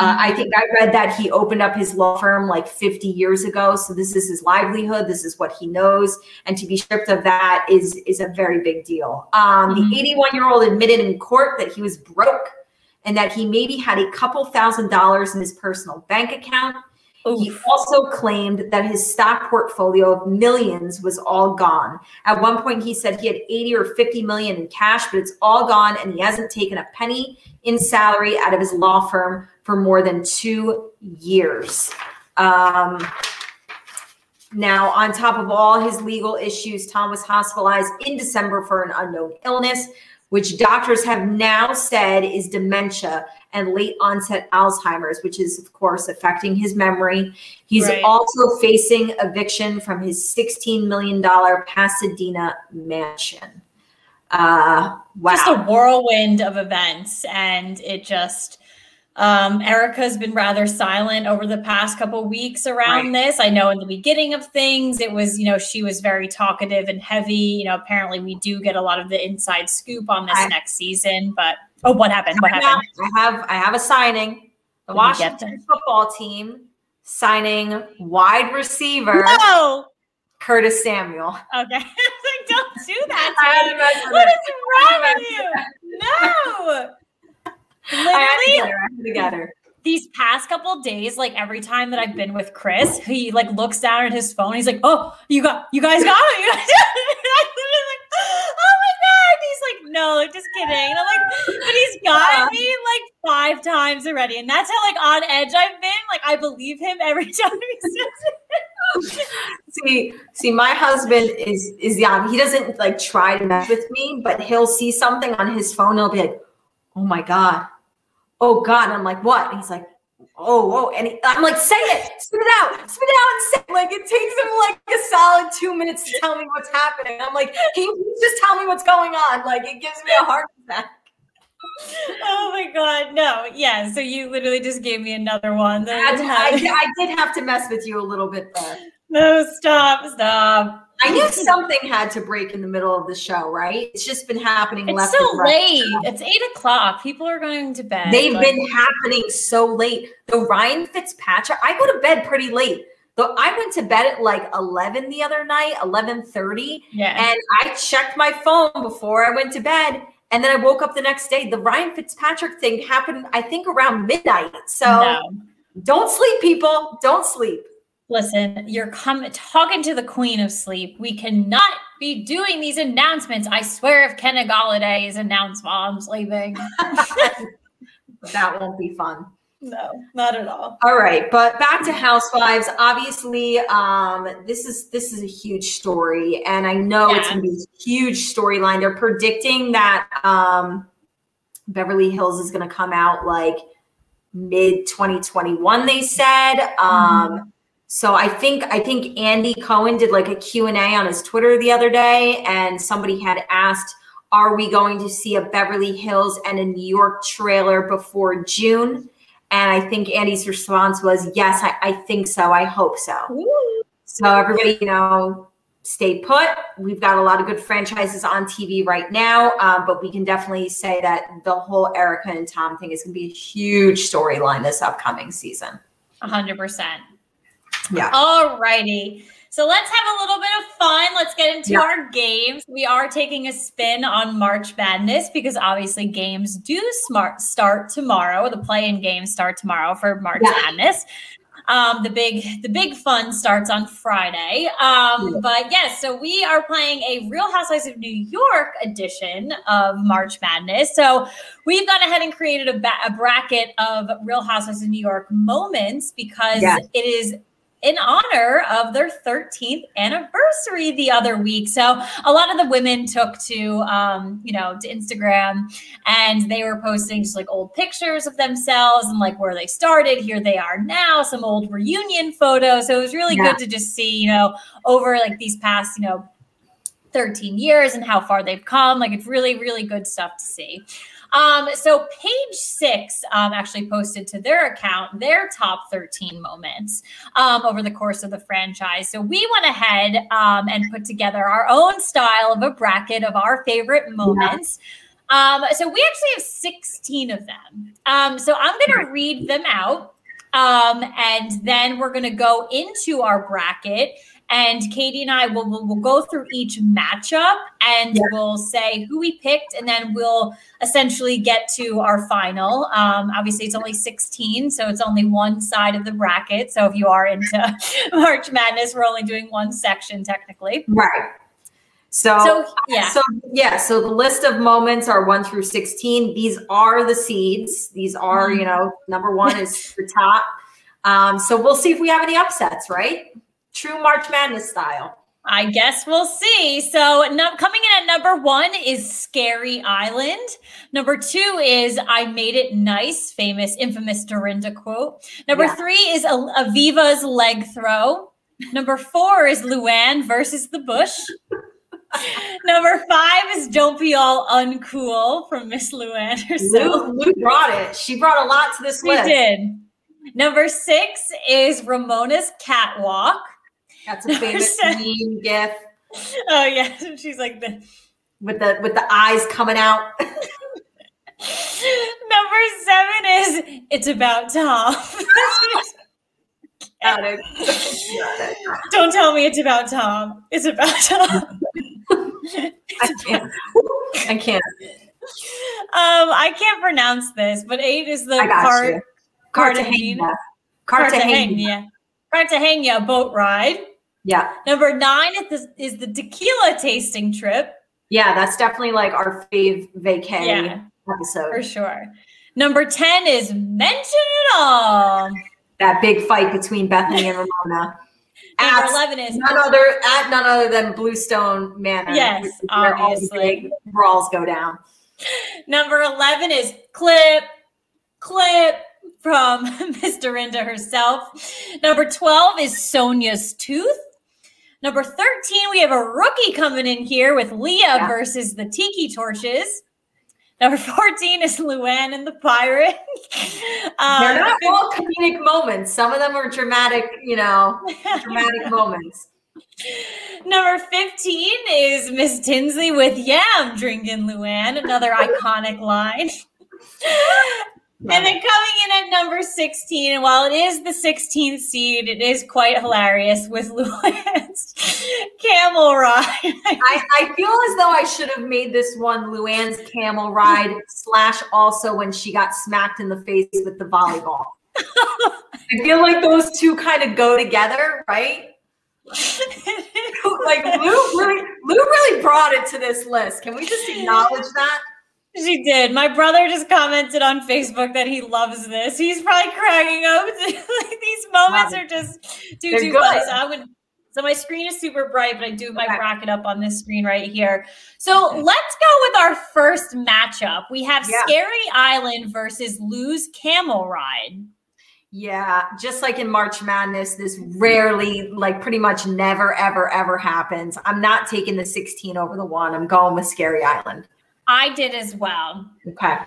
S2: Uh,
S1: Mm-hmm.
S2: I think I read that he opened up his law firm like 50 years ago. So this is his livelihood. This is what he knows, and to be stripped of that is is a very big deal. Um,
S1: Mhm.
S2: The 81 year old admitted in court that he was broke and that he maybe had a couple thousand dollars in his personal bank account. He also claimed that his stock portfolio of millions was all gone. At one point, he said he had 80 or 50 million in cash, but it's all gone, and he hasn't taken a penny in salary out of his law firm for more than two years. Um, now, on top of all his legal issues, Tom was hospitalized in December for an unknown illness, which doctors have now said is dementia and late onset Alzheimer's, which is, of course, affecting his memory. He's
S1: Right.
S2: also facing eviction from his $16 million Pasadena mansion. Uh, wow.
S1: Just a whirlwind of events. And it just, um, Erika's been rather silent over the past couple weeks around this. I know in the beginning of things, it was, you know, she was very talkative and heavy. You know, apparently we do get a lot of the inside scoop on this
S2: I-
S1: next season. But, oh, what happened? What happened?
S2: I have I have a signing. The
S1: did
S2: Washington football team signing wide receiver
S1: No.
S2: Curtis Samuel.
S1: Okay. like, don't do that.
S2: I had
S1: to
S2: to
S1: me.
S2: mention
S1: What is wrong with you? No.
S2: I had to
S1: Literally,
S2: get her. I had to get her.
S1: these past couple days, like every time that I've been with Chris, he like looks down at his phone. He's like, "Oh, you got, you guys got it." You guys like, "Oh my god!" He's like, "No, like, just kidding." And I'm like, "But he's gotten me like five times already," and that's how like on edge I've been. Like, I believe him every time he says it.
S2: see, see, my husband is is young. He doesn't like try to mess with me, but he'll see something on his phone. And he'll be like, "Oh my god." Oh God. And I'm like, what? And he's like, oh, oh. And he, I'm like, say it, spit it out, spit it out and say it. Like, it takes him like a solid two minutes to tell me what's happening. I'm like, can you just tell me what's going on? Like, it gives me a heart attack.
S1: oh my god no yeah so you literally just gave me another one
S2: I, I, I, did have to mess with you a little bit there
S1: no stop stop
S2: I knew something had to break in the middle of the show, right? It's just been happening.
S1: It's so late. It's eight o'clock. People are going to bed.
S2: They've like- been happening so late. The Ryan Fitzpatrick. I go to bed pretty late. Though I went to bed at like 11 the other night, 11:30, yeah. and I checked my phone before I went to bed, and then I woke up the next day. The Ryan Fitzpatrick thing happened, I think, around midnight. So no. don't sleep, people. Don't sleep
S1: listen, you're coming talking to the queen of sleep. We cannot be doing these announcements. I swear if Kenny Golladay is announced mom's leaving.
S2: that won't be fun.
S1: No, not at all.
S2: All right, but back to Housewives. Obviously, um, this is this is a huge story, and I know yeah. it's gonna be a huge storyline. They're predicting that um, Beverly Hills is gonna come out like mid 2021. They said. Um, mm-hmm so I think I think Andy Cohen did like a Q&A on his Twitter the other day and somebody had asked are we going to see a Beverly Hills and a New York trailer before June? And I think Andy's response was, yes, I, I think so. I hope so. So everybody, you know, stay put. We've got a lot of good franchises on TV right now, um, but we can definitely say that the whole Erika and Tom thing is going to be a huge storyline this upcoming season.
S1: 100%.
S2: Yeah.
S1: All righty. So let's have a little bit of fun. Let's get into yeah. our games. We are taking a spin on March Madness because obviously games do smart start tomorrow. The play-in games start tomorrow for March yeah. Madness. Um, the big the big fun starts on Friday. Um. But yes, so we are playing a Real Housewives of New York edition of March Madness. So we've gone ahead and created a, ba- a bracket of Real Housewives of New York moments because yeah. it is in honor of their 13th anniversary the other week. So a lot of the women took to, um, you know, to Instagram and they were posting just like old pictures of themselves and like where they started. Here they are now, some old reunion photos. So it was really yeah. good to just see, you know, over like these past, you know, 13 years and how far they've come. Like it's really, really good stuff to see. Um, so page six um, actually posted to their account their top 13 moments um, over the course of the franchise. So we went ahead um, and put together our own style of a bracket of our favorite moments. Yeah. Um, so we actually have 16 of them. Um, so I'm going to read them out. Um, and then we're going to go into our bracket and Katie and I will will we'll go through each matchup and yeah. we'll say who we picked, and then we'll essentially get to our final. Um, obviously, it's only 16, so it's only one side of the bracket. So if you are into March Madness, we're only doing one section technically.
S2: Right. So, so, yeah. So yeah, so the list of moments are 1 through 16. These are the seeds. These are, mm-hmm. you know, number 1 is the top. Um, so we'll see if we have any upsets, right? True March Madness style.
S1: I guess we'll see. So, no, coming in at number one is Scary Island. Number two is I Made It Nice, famous, infamous Dorinda quote. Number yeah. three is Aviva's leg throw. Number four is Luann versus the bush. Number five is Don't Be All Uncool from Miss Luann herself.
S2: Lou, Lou brought it. She brought a lot to this
S1: she
S2: list.
S1: She did. Number six is Ramona's Catwalk.
S2: That's a famous meme gif.
S1: Oh yeah, she's like the
S2: with the with the eyes coming out.
S1: Number seven is it's about Tom. Got it. Don't tell me it's about Tom. It's about Tom.
S2: I can't. I can't.
S1: Um, I can't pronounce this, but eight is the part. You
S2: Cartagena.
S1: Cartagena. Cartagena boat ride.
S2: Yeah.
S1: Number nine is the, is the tequila tasting trip.
S2: Yeah, that's definitely like our fave vacay
S1: Yeah.
S2: episode.
S1: For sure. Number 10 is mention it all.
S2: That big fight between Bethany and Ramona.
S1: Number
S2: At
S1: 11 is
S2: none other at none other than Bluestone Manor.
S1: Yes,
S2: where all the
S1: obviously.
S2: big brawls go down.
S1: number 11 is clip, clip from Miss Dorinda herself. Number 12 is Sonja's tooth. Number 13, we have a rookie coming in here with Leah
S2: Yeah.
S1: versus the Tiki Torches. Number 14 is Luann and the Pirate. Um,
S2: They're not all comedic moments. Some of them are dramatic, you know, dramatic moments.
S1: Number 15 is Miss Tinsley with Yam drinking Luann, another iconic line. And then coming in at number 16, and while it is the 16th seed, it is quite hilarious with Luann's camel ride.
S2: I, I feel as though I should have made this one Luann's camel ride slash also when she got smacked in the face with the volleyball. I feel like those two kind of go together, right? like Lou really Lou really brought it to this list. Can we just acknowledge that?
S1: She did. My brother just commented on Facebook that he loves this. He's probably cracking up. like these moments are just too
S2: They're
S1: too
S2: good.
S1: So I would. So my screen is super bright, but I do have my
S2: Okay.
S1: bracket up on this screen right here. So let's go with our first matchup. We have
S2: Yeah.
S1: Scary Island versus Lou's Camel Ride.
S2: Yeah, just like in March Madness, this rarely, like pretty much never, ever, ever happens. I'm not taking the 16 over the one. I'm going with Scary Island.
S1: I did as well.
S2: Okay.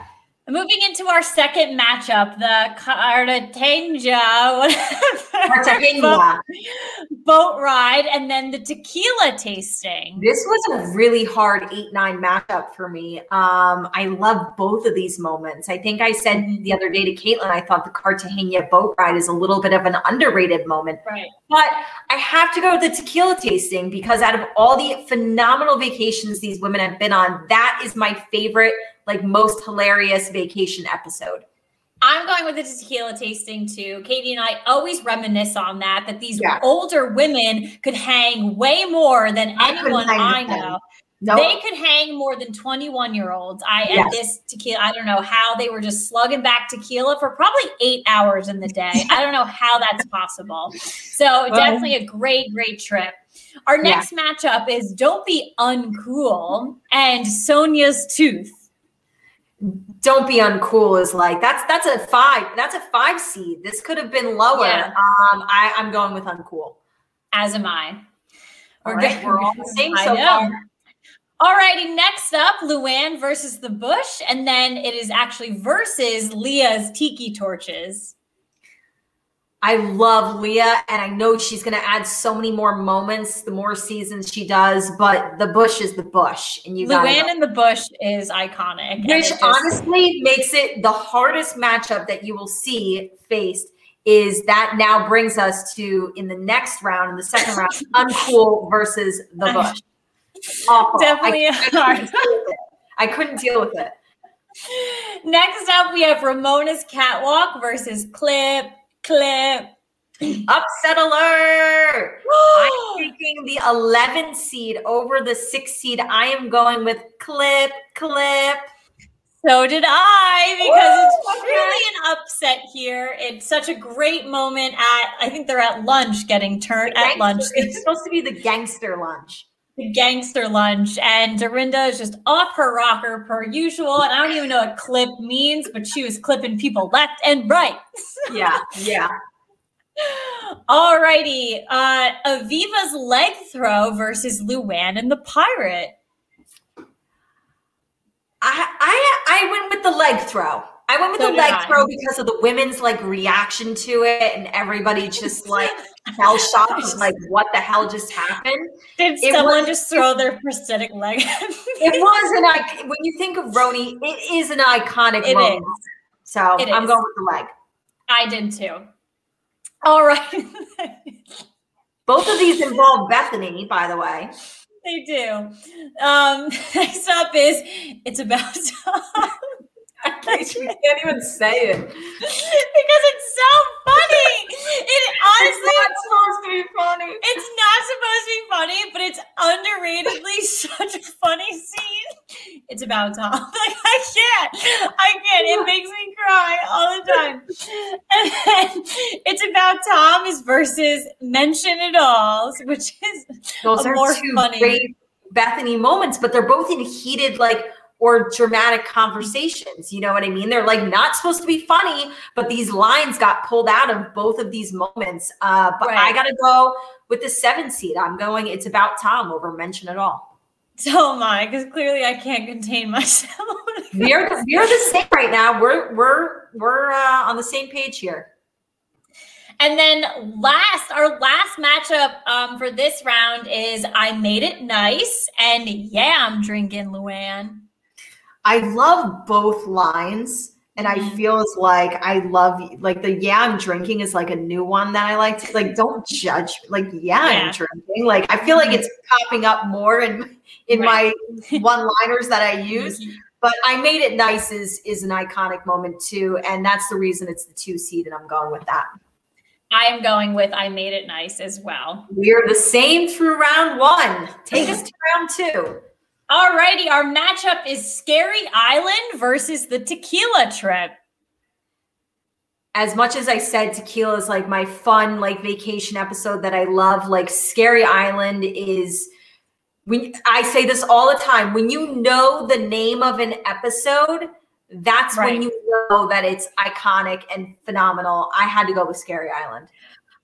S1: Moving into our second matchup, the Cartagena
S2: Cartagena.
S1: boat ride, and then the tequila tasting.
S2: This was a really hard 8 9 matchup for me. Um, I love both of these moments. I think I said the other day to Caitlin, I thought the Cartagena boat ride is a little bit of an underrated moment.
S1: Right.
S2: But I have to go with the tequila tasting because out of all the phenomenal vacations these women have been on, that is my favorite, like most hilarious vacation episode.
S1: I'm going with the tequila tasting too. Katie and I always reminisce on that, that these
S2: Yeah.
S1: older women could hang way more than
S2: I
S1: anyone I know.
S2: No,
S1: They could hang more than 21 year olds. I
S2: Yes.
S1: at this tequila, I don't know how they were just slugging back tequila for probably eight hours in the day. I don't know how that's possible. So
S2: Well-
S1: definitely a great, great trip. Our
S2: Yeah.
S1: next matchup is Don't Be Uncool and Sonja's Tooth.
S2: Don't be uncool is like that's that's a five that's a five seed. This could have been lower.
S1: Yeah.
S2: Um, I, I'm going with uncool.
S1: As am I.
S2: All right,
S1: good.
S2: we're all the same so far.
S1: All righty, next up, Luann versus the Bush, and then it is actually versus Leah's Tiki Torches.
S2: I love Leah, and I know she's going to add so many more moments the more seasons she does. But the bush is the bush, and you
S1: Luann and the Bush is iconic.
S2: which
S1: just-
S2: honestly makes it the hardest matchup that you will see faced. Is that now brings us to in the next round, in the second round, uncool versus the bush. Awful.
S1: Definitely
S2: I, I, couldn't
S1: hard.
S2: deal with it. I couldn't deal with it.
S1: Next up, we have Ramona's Catwalk versus Clip, Clip.
S2: Upset alert! I'm taking the 11 seed over the six seed. I am going with clip, clip.
S1: So did I, because it's
S2: okay.
S1: truly an upset here. It's such a great moment at, I think they're at lunch getting turned at lunch.
S2: It's supposed to be the gangster lunch.
S1: The gangster lunch and Dorinda is just off her rocker per usual. And I don't even know what clip means, but she was clipping people left and right.
S2: Yeah, yeah.
S1: Alrighty. Uh Aviva's leg throw versus Luann and the pirate.
S2: I I I went with the leg throw. I went with
S1: So
S2: the leg
S1: I.
S2: throw because of the women's like reaction to it, and everybody just like fell shocked, like what the hell just happened.
S1: Did
S2: It
S1: someone
S2: was-
S1: just throw their prosthetic leg?
S2: It was an icon. When you think of Roni, it is an iconic
S1: It
S2: moment.
S1: is.
S2: So
S1: It
S2: I'm
S1: is.
S2: going with the leg.
S1: I did too. All right.
S2: Both of these involve Bethany, by the way.
S1: they do. Um, next up is it's about time.
S2: You can't even say it.
S1: because it's so funny. It honestly
S2: it's not supposed to be funny.
S1: It's not supposed to be funny, but it's underratedly such a funny scene. It's about Tom. Like I can't. I can't. It makes me cry all the time. And then it's about Tom is versus Mention It Alls, which is
S2: Those are
S1: more
S2: two
S1: funny.
S2: great Bethany moments, but they're both in heated, like, or dramatic conversations. You know what I mean? They're like not supposed to be funny, but these lines got pulled out of both of these moments. Uh, but I got to go with the seven seed. I'm going, it's about Tom over Mention It All.
S1: So am I, because clearly I can't contain myself.
S2: We're, we're the same right now. We're, we're, we're uh, on the same page here.
S1: And then last, our last matchup um, for this round is I Made It Nice and Yeah, I'm drinking Luann.
S2: I love both lines. And I
S1: Mhm.
S2: feel as like I love like the yeah I'm drinking is like a new one that I like to like don't judge like yeah,
S1: Yeah.
S2: I'm drinking like I feel like it's popping up more in in
S1: Right.
S2: my one liners that I use but I made it nice is is an iconic moment too and that's the reason it's the two seed and I'm going with that
S1: I am going with I Made It Nice as well.
S2: we're the same through round one take us to round two
S1: Alrighty, our matchup is Scary Island versus the Tequila Trip.
S2: as much as I said tequila is like my fun like vacation episode that I love, like Scary Island is when I say this all the time, when you know the name of an episode, that's
S1: Right.
S2: when you know that it's iconic and phenomenal. I had to go with Scary Island.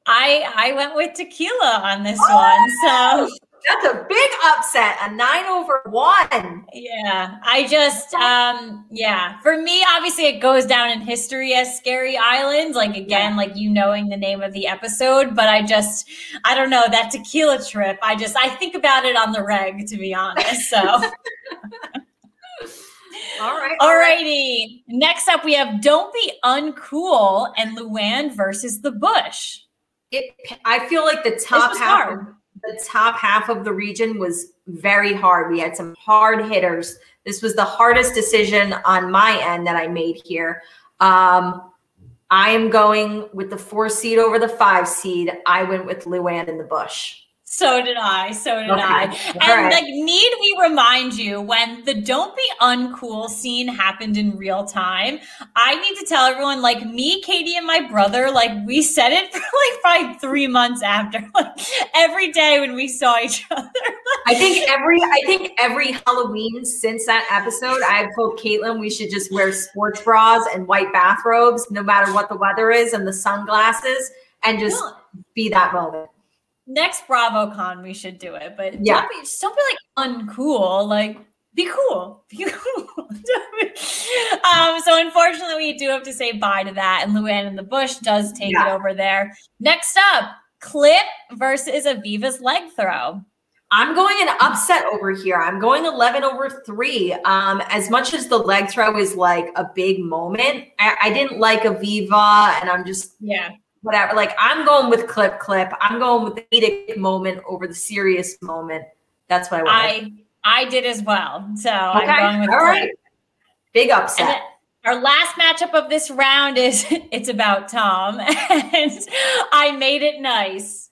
S1: I I went with tequila on this oh, one. So
S2: That's a big upset, a nine over one.
S1: yeah, I just um yeah, for me obviously it goes down in history as Scary Island, like again like you knowing the name of the episode, but I just I don't know, that tequila trip, I just I think about it on the reg to be honest. So
S2: All right. all right.
S1: Alrighty. Next up, we have Don't Be Uncool and Luann versus the Bush.
S2: It, I feel like the top half
S1: hard.
S2: The top half of the region was very hard. We had some hard hitters. This was the hardest decision on my end that I made here. Um, I am going with the four seed over the five seed. I went with Luann in the bush.
S1: So did I. So did
S2: Okay.
S1: I. And
S2: right.
S1: like, need we remind you when the "Don't be uncool" scene happened in real time? I need to tell everyone, like me, Katie, and my brother, like we said it for like probably three months after, like every day when we saw each other.
S2: I think every I think every Halloween since that episode, I've told Caitlin we should just wear sports bras and white bathrobes, no matter what the weather is, and the sunglasses, and just be that moment.
S1: Next BravoCon, we should do it, but
S2: Yeah.
S1: don't be just don't be like uncool. Like be cool. Be cool. um, so unfortunately, we do have to say bye to that, and Luann in the Bush does take it over there. Next up, Clip versus Aviva's leg throw.
S2: I'm going an upset over here. I'm going 11 over three. Um, as much as the leg throw is like a big moment, I, I didn't like Aviva, and I'm just
S1: Yeah.
S2: Whatever. Like I'm going with clip clip. I'm going with the comedic moment over the serious moment. That's what I want.
S1: I I did as well. So
S2: okay,
S1: I'm going with
S2: all
S1: Clip.
S2: right. Big upset.
S1: our last matchup of this round is it's about Tom, and I made it nice.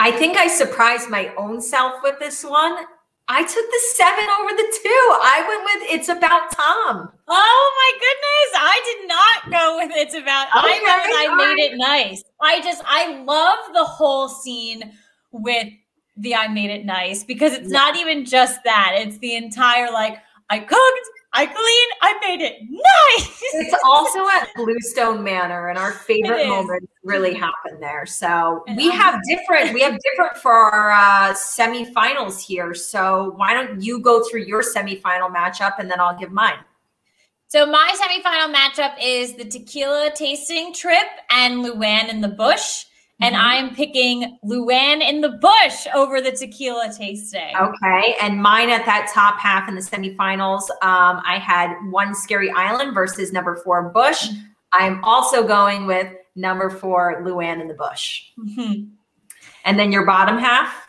S2: I think I surprised my own self with this one. I took the seven over the two. I went with it's about Tom.
S1: Oh my goodness. I did not go with it's about I with I made it nice. I just I love the whole scene with the I made it nice because it's not even just that. It's the entire like I cooked, I cleaned, I made it nice.
S2: It's also at Bluestone Manor, and our favorite moments really happen there. So
S1: And
S2: we
S1: I'm-
S2: have different. We have different for our uh, semifinals here. So why don't you go through your semifinal matchup, and then I'll give mine.
S1: So my semifinal matchup is the tequila tasting trip and Luann in the bush. And
S2: Mhm.
S1: I'm picking Luann in the bush over the tequila tasting.
S2: Okay, and mine at that top half in the semifinals, um, I had one Scary Island versus number four Bush. I'm also going with number four Luann in the Bush.
S1: Mhm.
S2: And then your bottom half.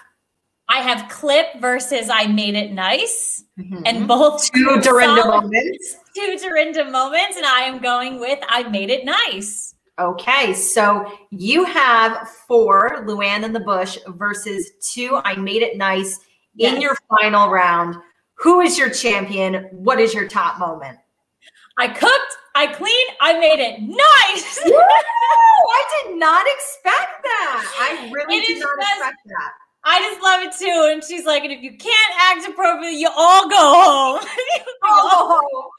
S1: I have clip versus I made it nice,
S2: Mhm.
S1: and both
S2: two Dorinda
S1: solid-
S2: moments.
S1: two Dorinda moments, and I am going with I made it nice.
S2: Okay, so you have four Luann in the bush versus two. I made it nice in your final round. Who is your champion? What is your top moment?
S1: I cooked, I cleaned, I made it nice.
S2: Woo! I did not expect that. I really
S1: It
S2: did not expect that.
S1: I just love it too. And she's like, and if you can't act appropriately, you all go home.
S2: Oh,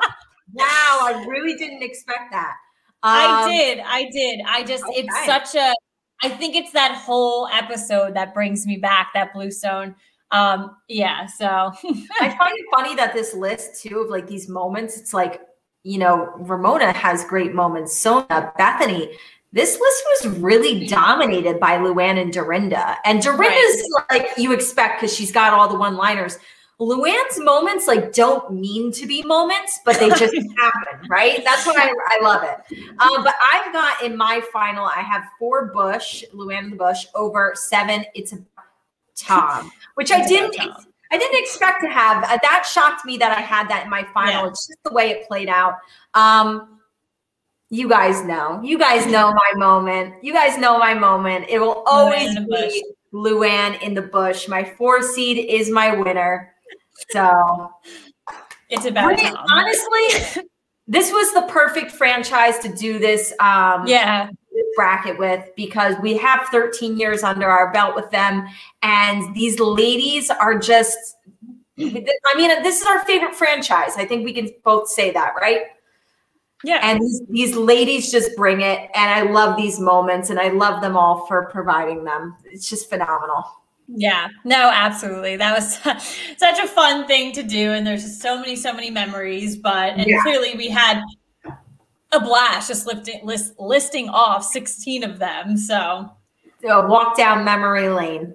S2: wow! I really didn't expect that.
S1: I
S2: Um,
S1: did. I did. I just, it's such a, I think it's that whole episode that brings me back, that Bluestone. Um, yeah. So
S2: I find it funny that this list too of like these moments, it's like, you know, Ramona has great moments. Sonja, Bethany. This list was really dominated by Luann and Dorinda. And Dorinda's like you expect because she's got all the one-liners. Luann's moments like don't mean to be moments, but they just happen, right? That's why I, I love it. Um, but I've got in my final, I have four Bush, Luann the Bush over seven. It's a Tom, which I didn't. I didn't expect to have. Uh, that shocked me that I had that in my final.
S1: Yeah.
S2: It's just the way it played out. Um, you guys know. You guys know my moment. You guys know my moment. It will always be Luann in the bush. My four seed is my winner. So
S1: it's about Tom.
S2: honestly, this was the perfect franchise to do this. Um,
S1: yeah.
S2: this bracket with because we have 13 years under our belt with them and these ladies are just i mean this is our favorite franchise i think we can both say that right
S1: Yeah.
S2: and these, these ladies just bring it and i love these moments and i love them all for providing them it's just phenomenal
S1: Yeah, no, absolutely. That was such a fun thing to do, and there's just so many, so many memories. But and
S2: Yeah.
S1: clearly, we had a blast just lifting, list, listing off 16 of them. So
S2: so walk down memory lane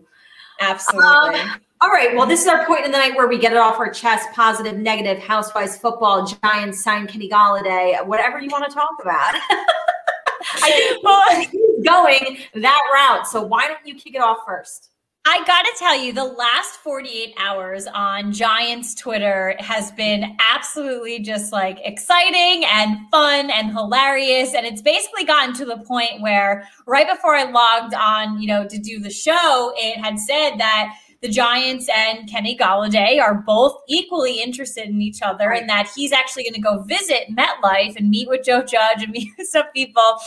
S1: absolutely, um,
S2: All right. Well, this is our point in the night where we get it off our chest positive, negative, housewives, football, Giants, sign Kenny Golladay, whatever you want to talk about. I think
S1: Well,
S2: he's going that route. So why don't you kick it off first?
S1: I gotta tell you, the last 48 hours on Giants Twitter has been absolutely just like exciting and fun and hilarious. And it's basically gotten to the point where right before I logged on, you know, to do the show, it had said that the Giants and Kenny Golladay are both equally interested in each other, and that he's actually going to go visit MetLife and meet with Joe Judge and meet with some people.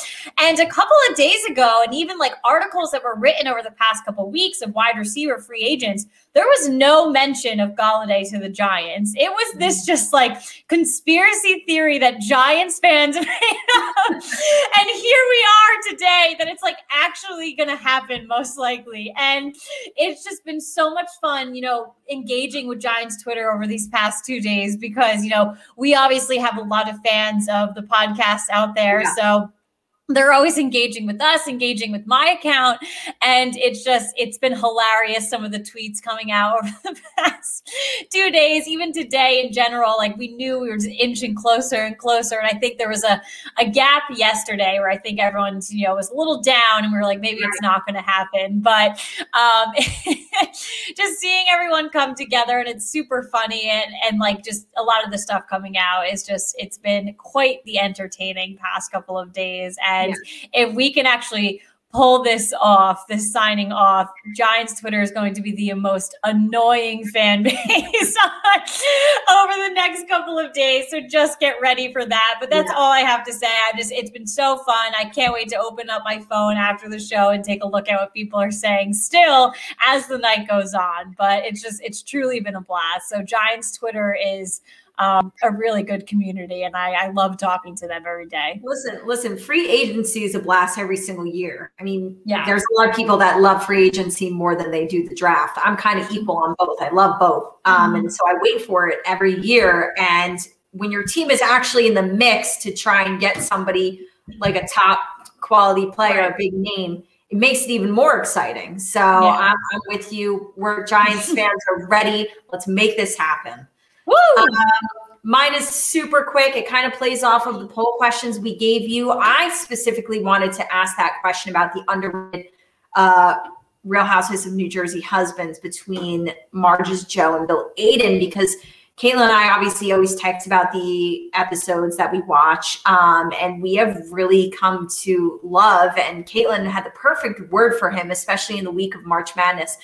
S1: And a couple of days ago, and even like articles that were written over the past couple of weeks of wide receiver free agents, there was no mention of Galladay to the Giants. It was this just like conspiracy theory that Giants fans made up. and here we are today that it's like actually going to happen, most likely. And it's just been so much fun, you know, engaging with Giants Twitter over these past two days because, you know, we obviously have a lot of fans of the podcast out there.
S2: Yeah.
S1: So they're always engaging with us, engaging with my account. And it's just, it's been hilarious. Some of the tweets coming out over the past two days, even today in general, like we knew we were just inching closer and closer. And I think there was a, a gap yesterday where I think everyone, you know, was a little down and we were like, maybe it's not going to happen. But um, just seeing everyone come together and it's super funny and, and like just a lot of the stuff coming out is just, it's been quite the entertaining past couple of days. And if we can actually pull this off, this signing off, Giants Twitter is going to be the most annoying fan base over the next couple of days. So just get ready for that. But that's
S2: Yeah.
S1: all I have to say. I just it's been so fun. I can't wait to open up my phone after the show and take a look at what people are saying still as the night goes on. But it's just it's truly been a blast. So Giants Twitter is um, a really good community, and I, I love talking to them every day.
S2: Listen, listen, free agency is a blast every single year. I mean,
S1: Yeah.
S2: there's a lot of people that love free agency more than they do the draft. I'm kind of equal on both. I love both. Um, and so I wait for it every year. And when your team is actually in the mix to try and get somebody like a top quality player, a big name, it makes it even more exciting. So I'm, I'm with you. We're Giants fans are ready. Let's make this happen. Um, mine is super quick. It kind of plays off of the poll questions we gave you. I specifically wanted to ask that question about the underrated uh, Real Housewives of New Jersey husbands between Marge's Joe and Bill Aydin because Caitlin and I obviously always text about the episodes that we watch, um, and we have really come to love. And Caitlin had the perfect word for him, especially in the week of March Madness,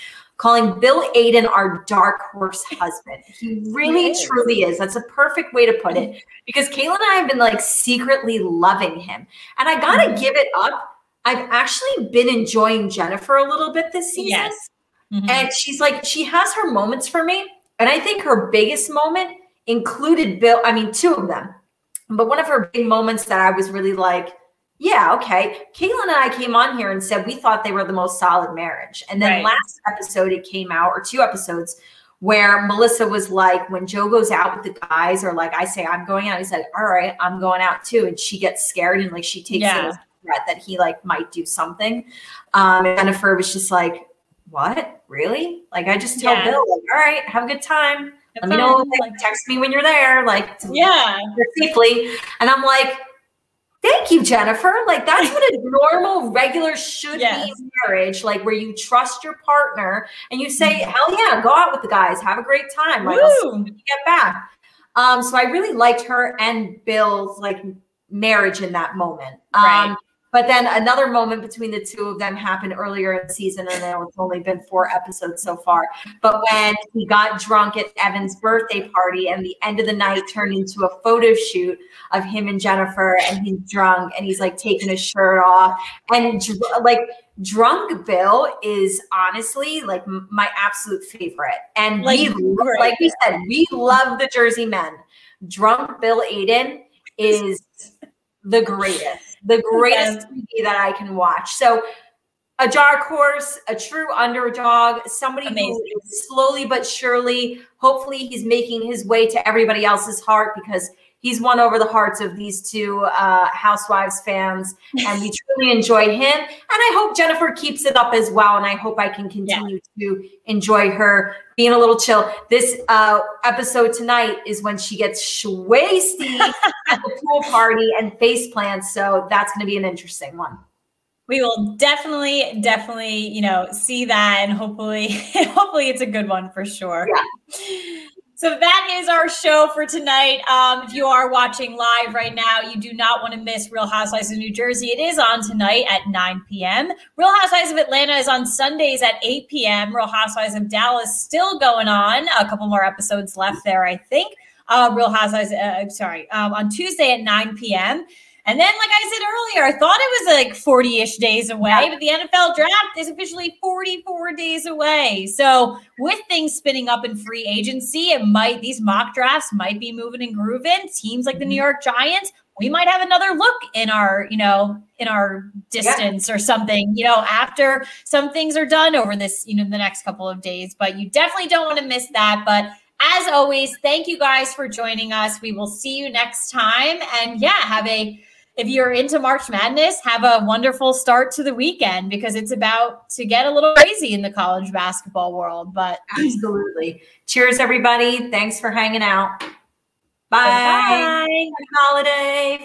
S2: calling Bill Aydin our dark horse husband. He really he truly is. That's a perfect way to put it because Kayla and I have been like secretly loving him, and I gotta mm-hmm. give it up. I've actually been enjoying Jennifer a little bit this season. Yes. Mm-hmm. And she's like, she has her moments for me and I think her biggest moment included Bill, I mean, two of them. But one of her big moments that I was really like, yeah, okay. Caitlin and I came on here and said we thought they were the most solid marriage. And then right. last episode, it came out, or two episodes, where Melissa was like, when Joe goes out with the guys, or like I say, I'm going out, he's like, all right, I'm going out too. And she gets scared and like she takes yeah. it as a threat that he like might do something. Um, and Jennifer was just like, what? Really? Like I just tell yeah. Bill, like, all right, have a good time. Let me know, like, text me when you're there, like
S1: yeah,
S2: safely. And I'm like, thank you, Jennifer. Like that's what a normal, regular should yes. be marriage, like where you trust your partner and you say, hell yeah, go out with the guys, have a great time. Like get back. Um, so I really liked her and Bill's like marriage in that moment. Um, right. But then another moment between the two of them happened earlier in the season, and it's only been four episodes so far. But when he got drunk at Evan's birthday party, and the end of the night turned into a photo shoot of him and Jennifer, and he's drunk, and he's like taking his shirt off, and like drunk Bill is honestly like my absolute favorite. And like, we, like we said, we love the Jersey men. Drunk Bill Aydin is the greatest the greatest TV that I can watch. So a dark horse, a true underdog, somebody Amazing. who is slowly but surely, hopefully he's making his way to everybody else's heart because he's won over the hearts of these two uh, Housewives fans, and we truly enjoy him. And I hope Jennifer keeps it up as well. And I hope I can continue yeah. to enjoy her being a little chill. This uh, episode tonight is when she gets shwasty at the pool party and face plants. So that's going to be an interesting one
S1: we will definitely definitely you know see that and hopefully hopefully it's a good one for sure yeah. So that is our show for tonight. Um, if you are watching live right now, you do not want to miss Real Housewives of New Jersey. It is on tonight at 9 p.m. Real Housewives of Atlanta is on Sundays at 8 p.m. Real Housewives of Dallas still going on. A couple more episodes left there, I think. Uh, Real Housewives, uh, sorry, um, on Tuesday at 9 p.m. And then, like I said earlier, I thought it was like 40 ish days away, but the NFL draft is officially 44 days away. So, with things spinning up in free agency, it might, these mock drafts might be moving and grooving. Teams like the New mm-hmm. York Giants, we might have another look in our, you know, in our distance yeah. or something, you know, after some things are done over this, you know, the next couple of days. But you definitely don't want to miss that. But as always, thank you guys for joining us. We will see you next time. And yeah, have a if you're into March Madness, have a wonderful start to the weekend because it's about to get a little crazy in the college basketball world. But
S2: absolutely. Cheers, everybody. Thanks for hanging out. Bye. Bye. Happy holiday.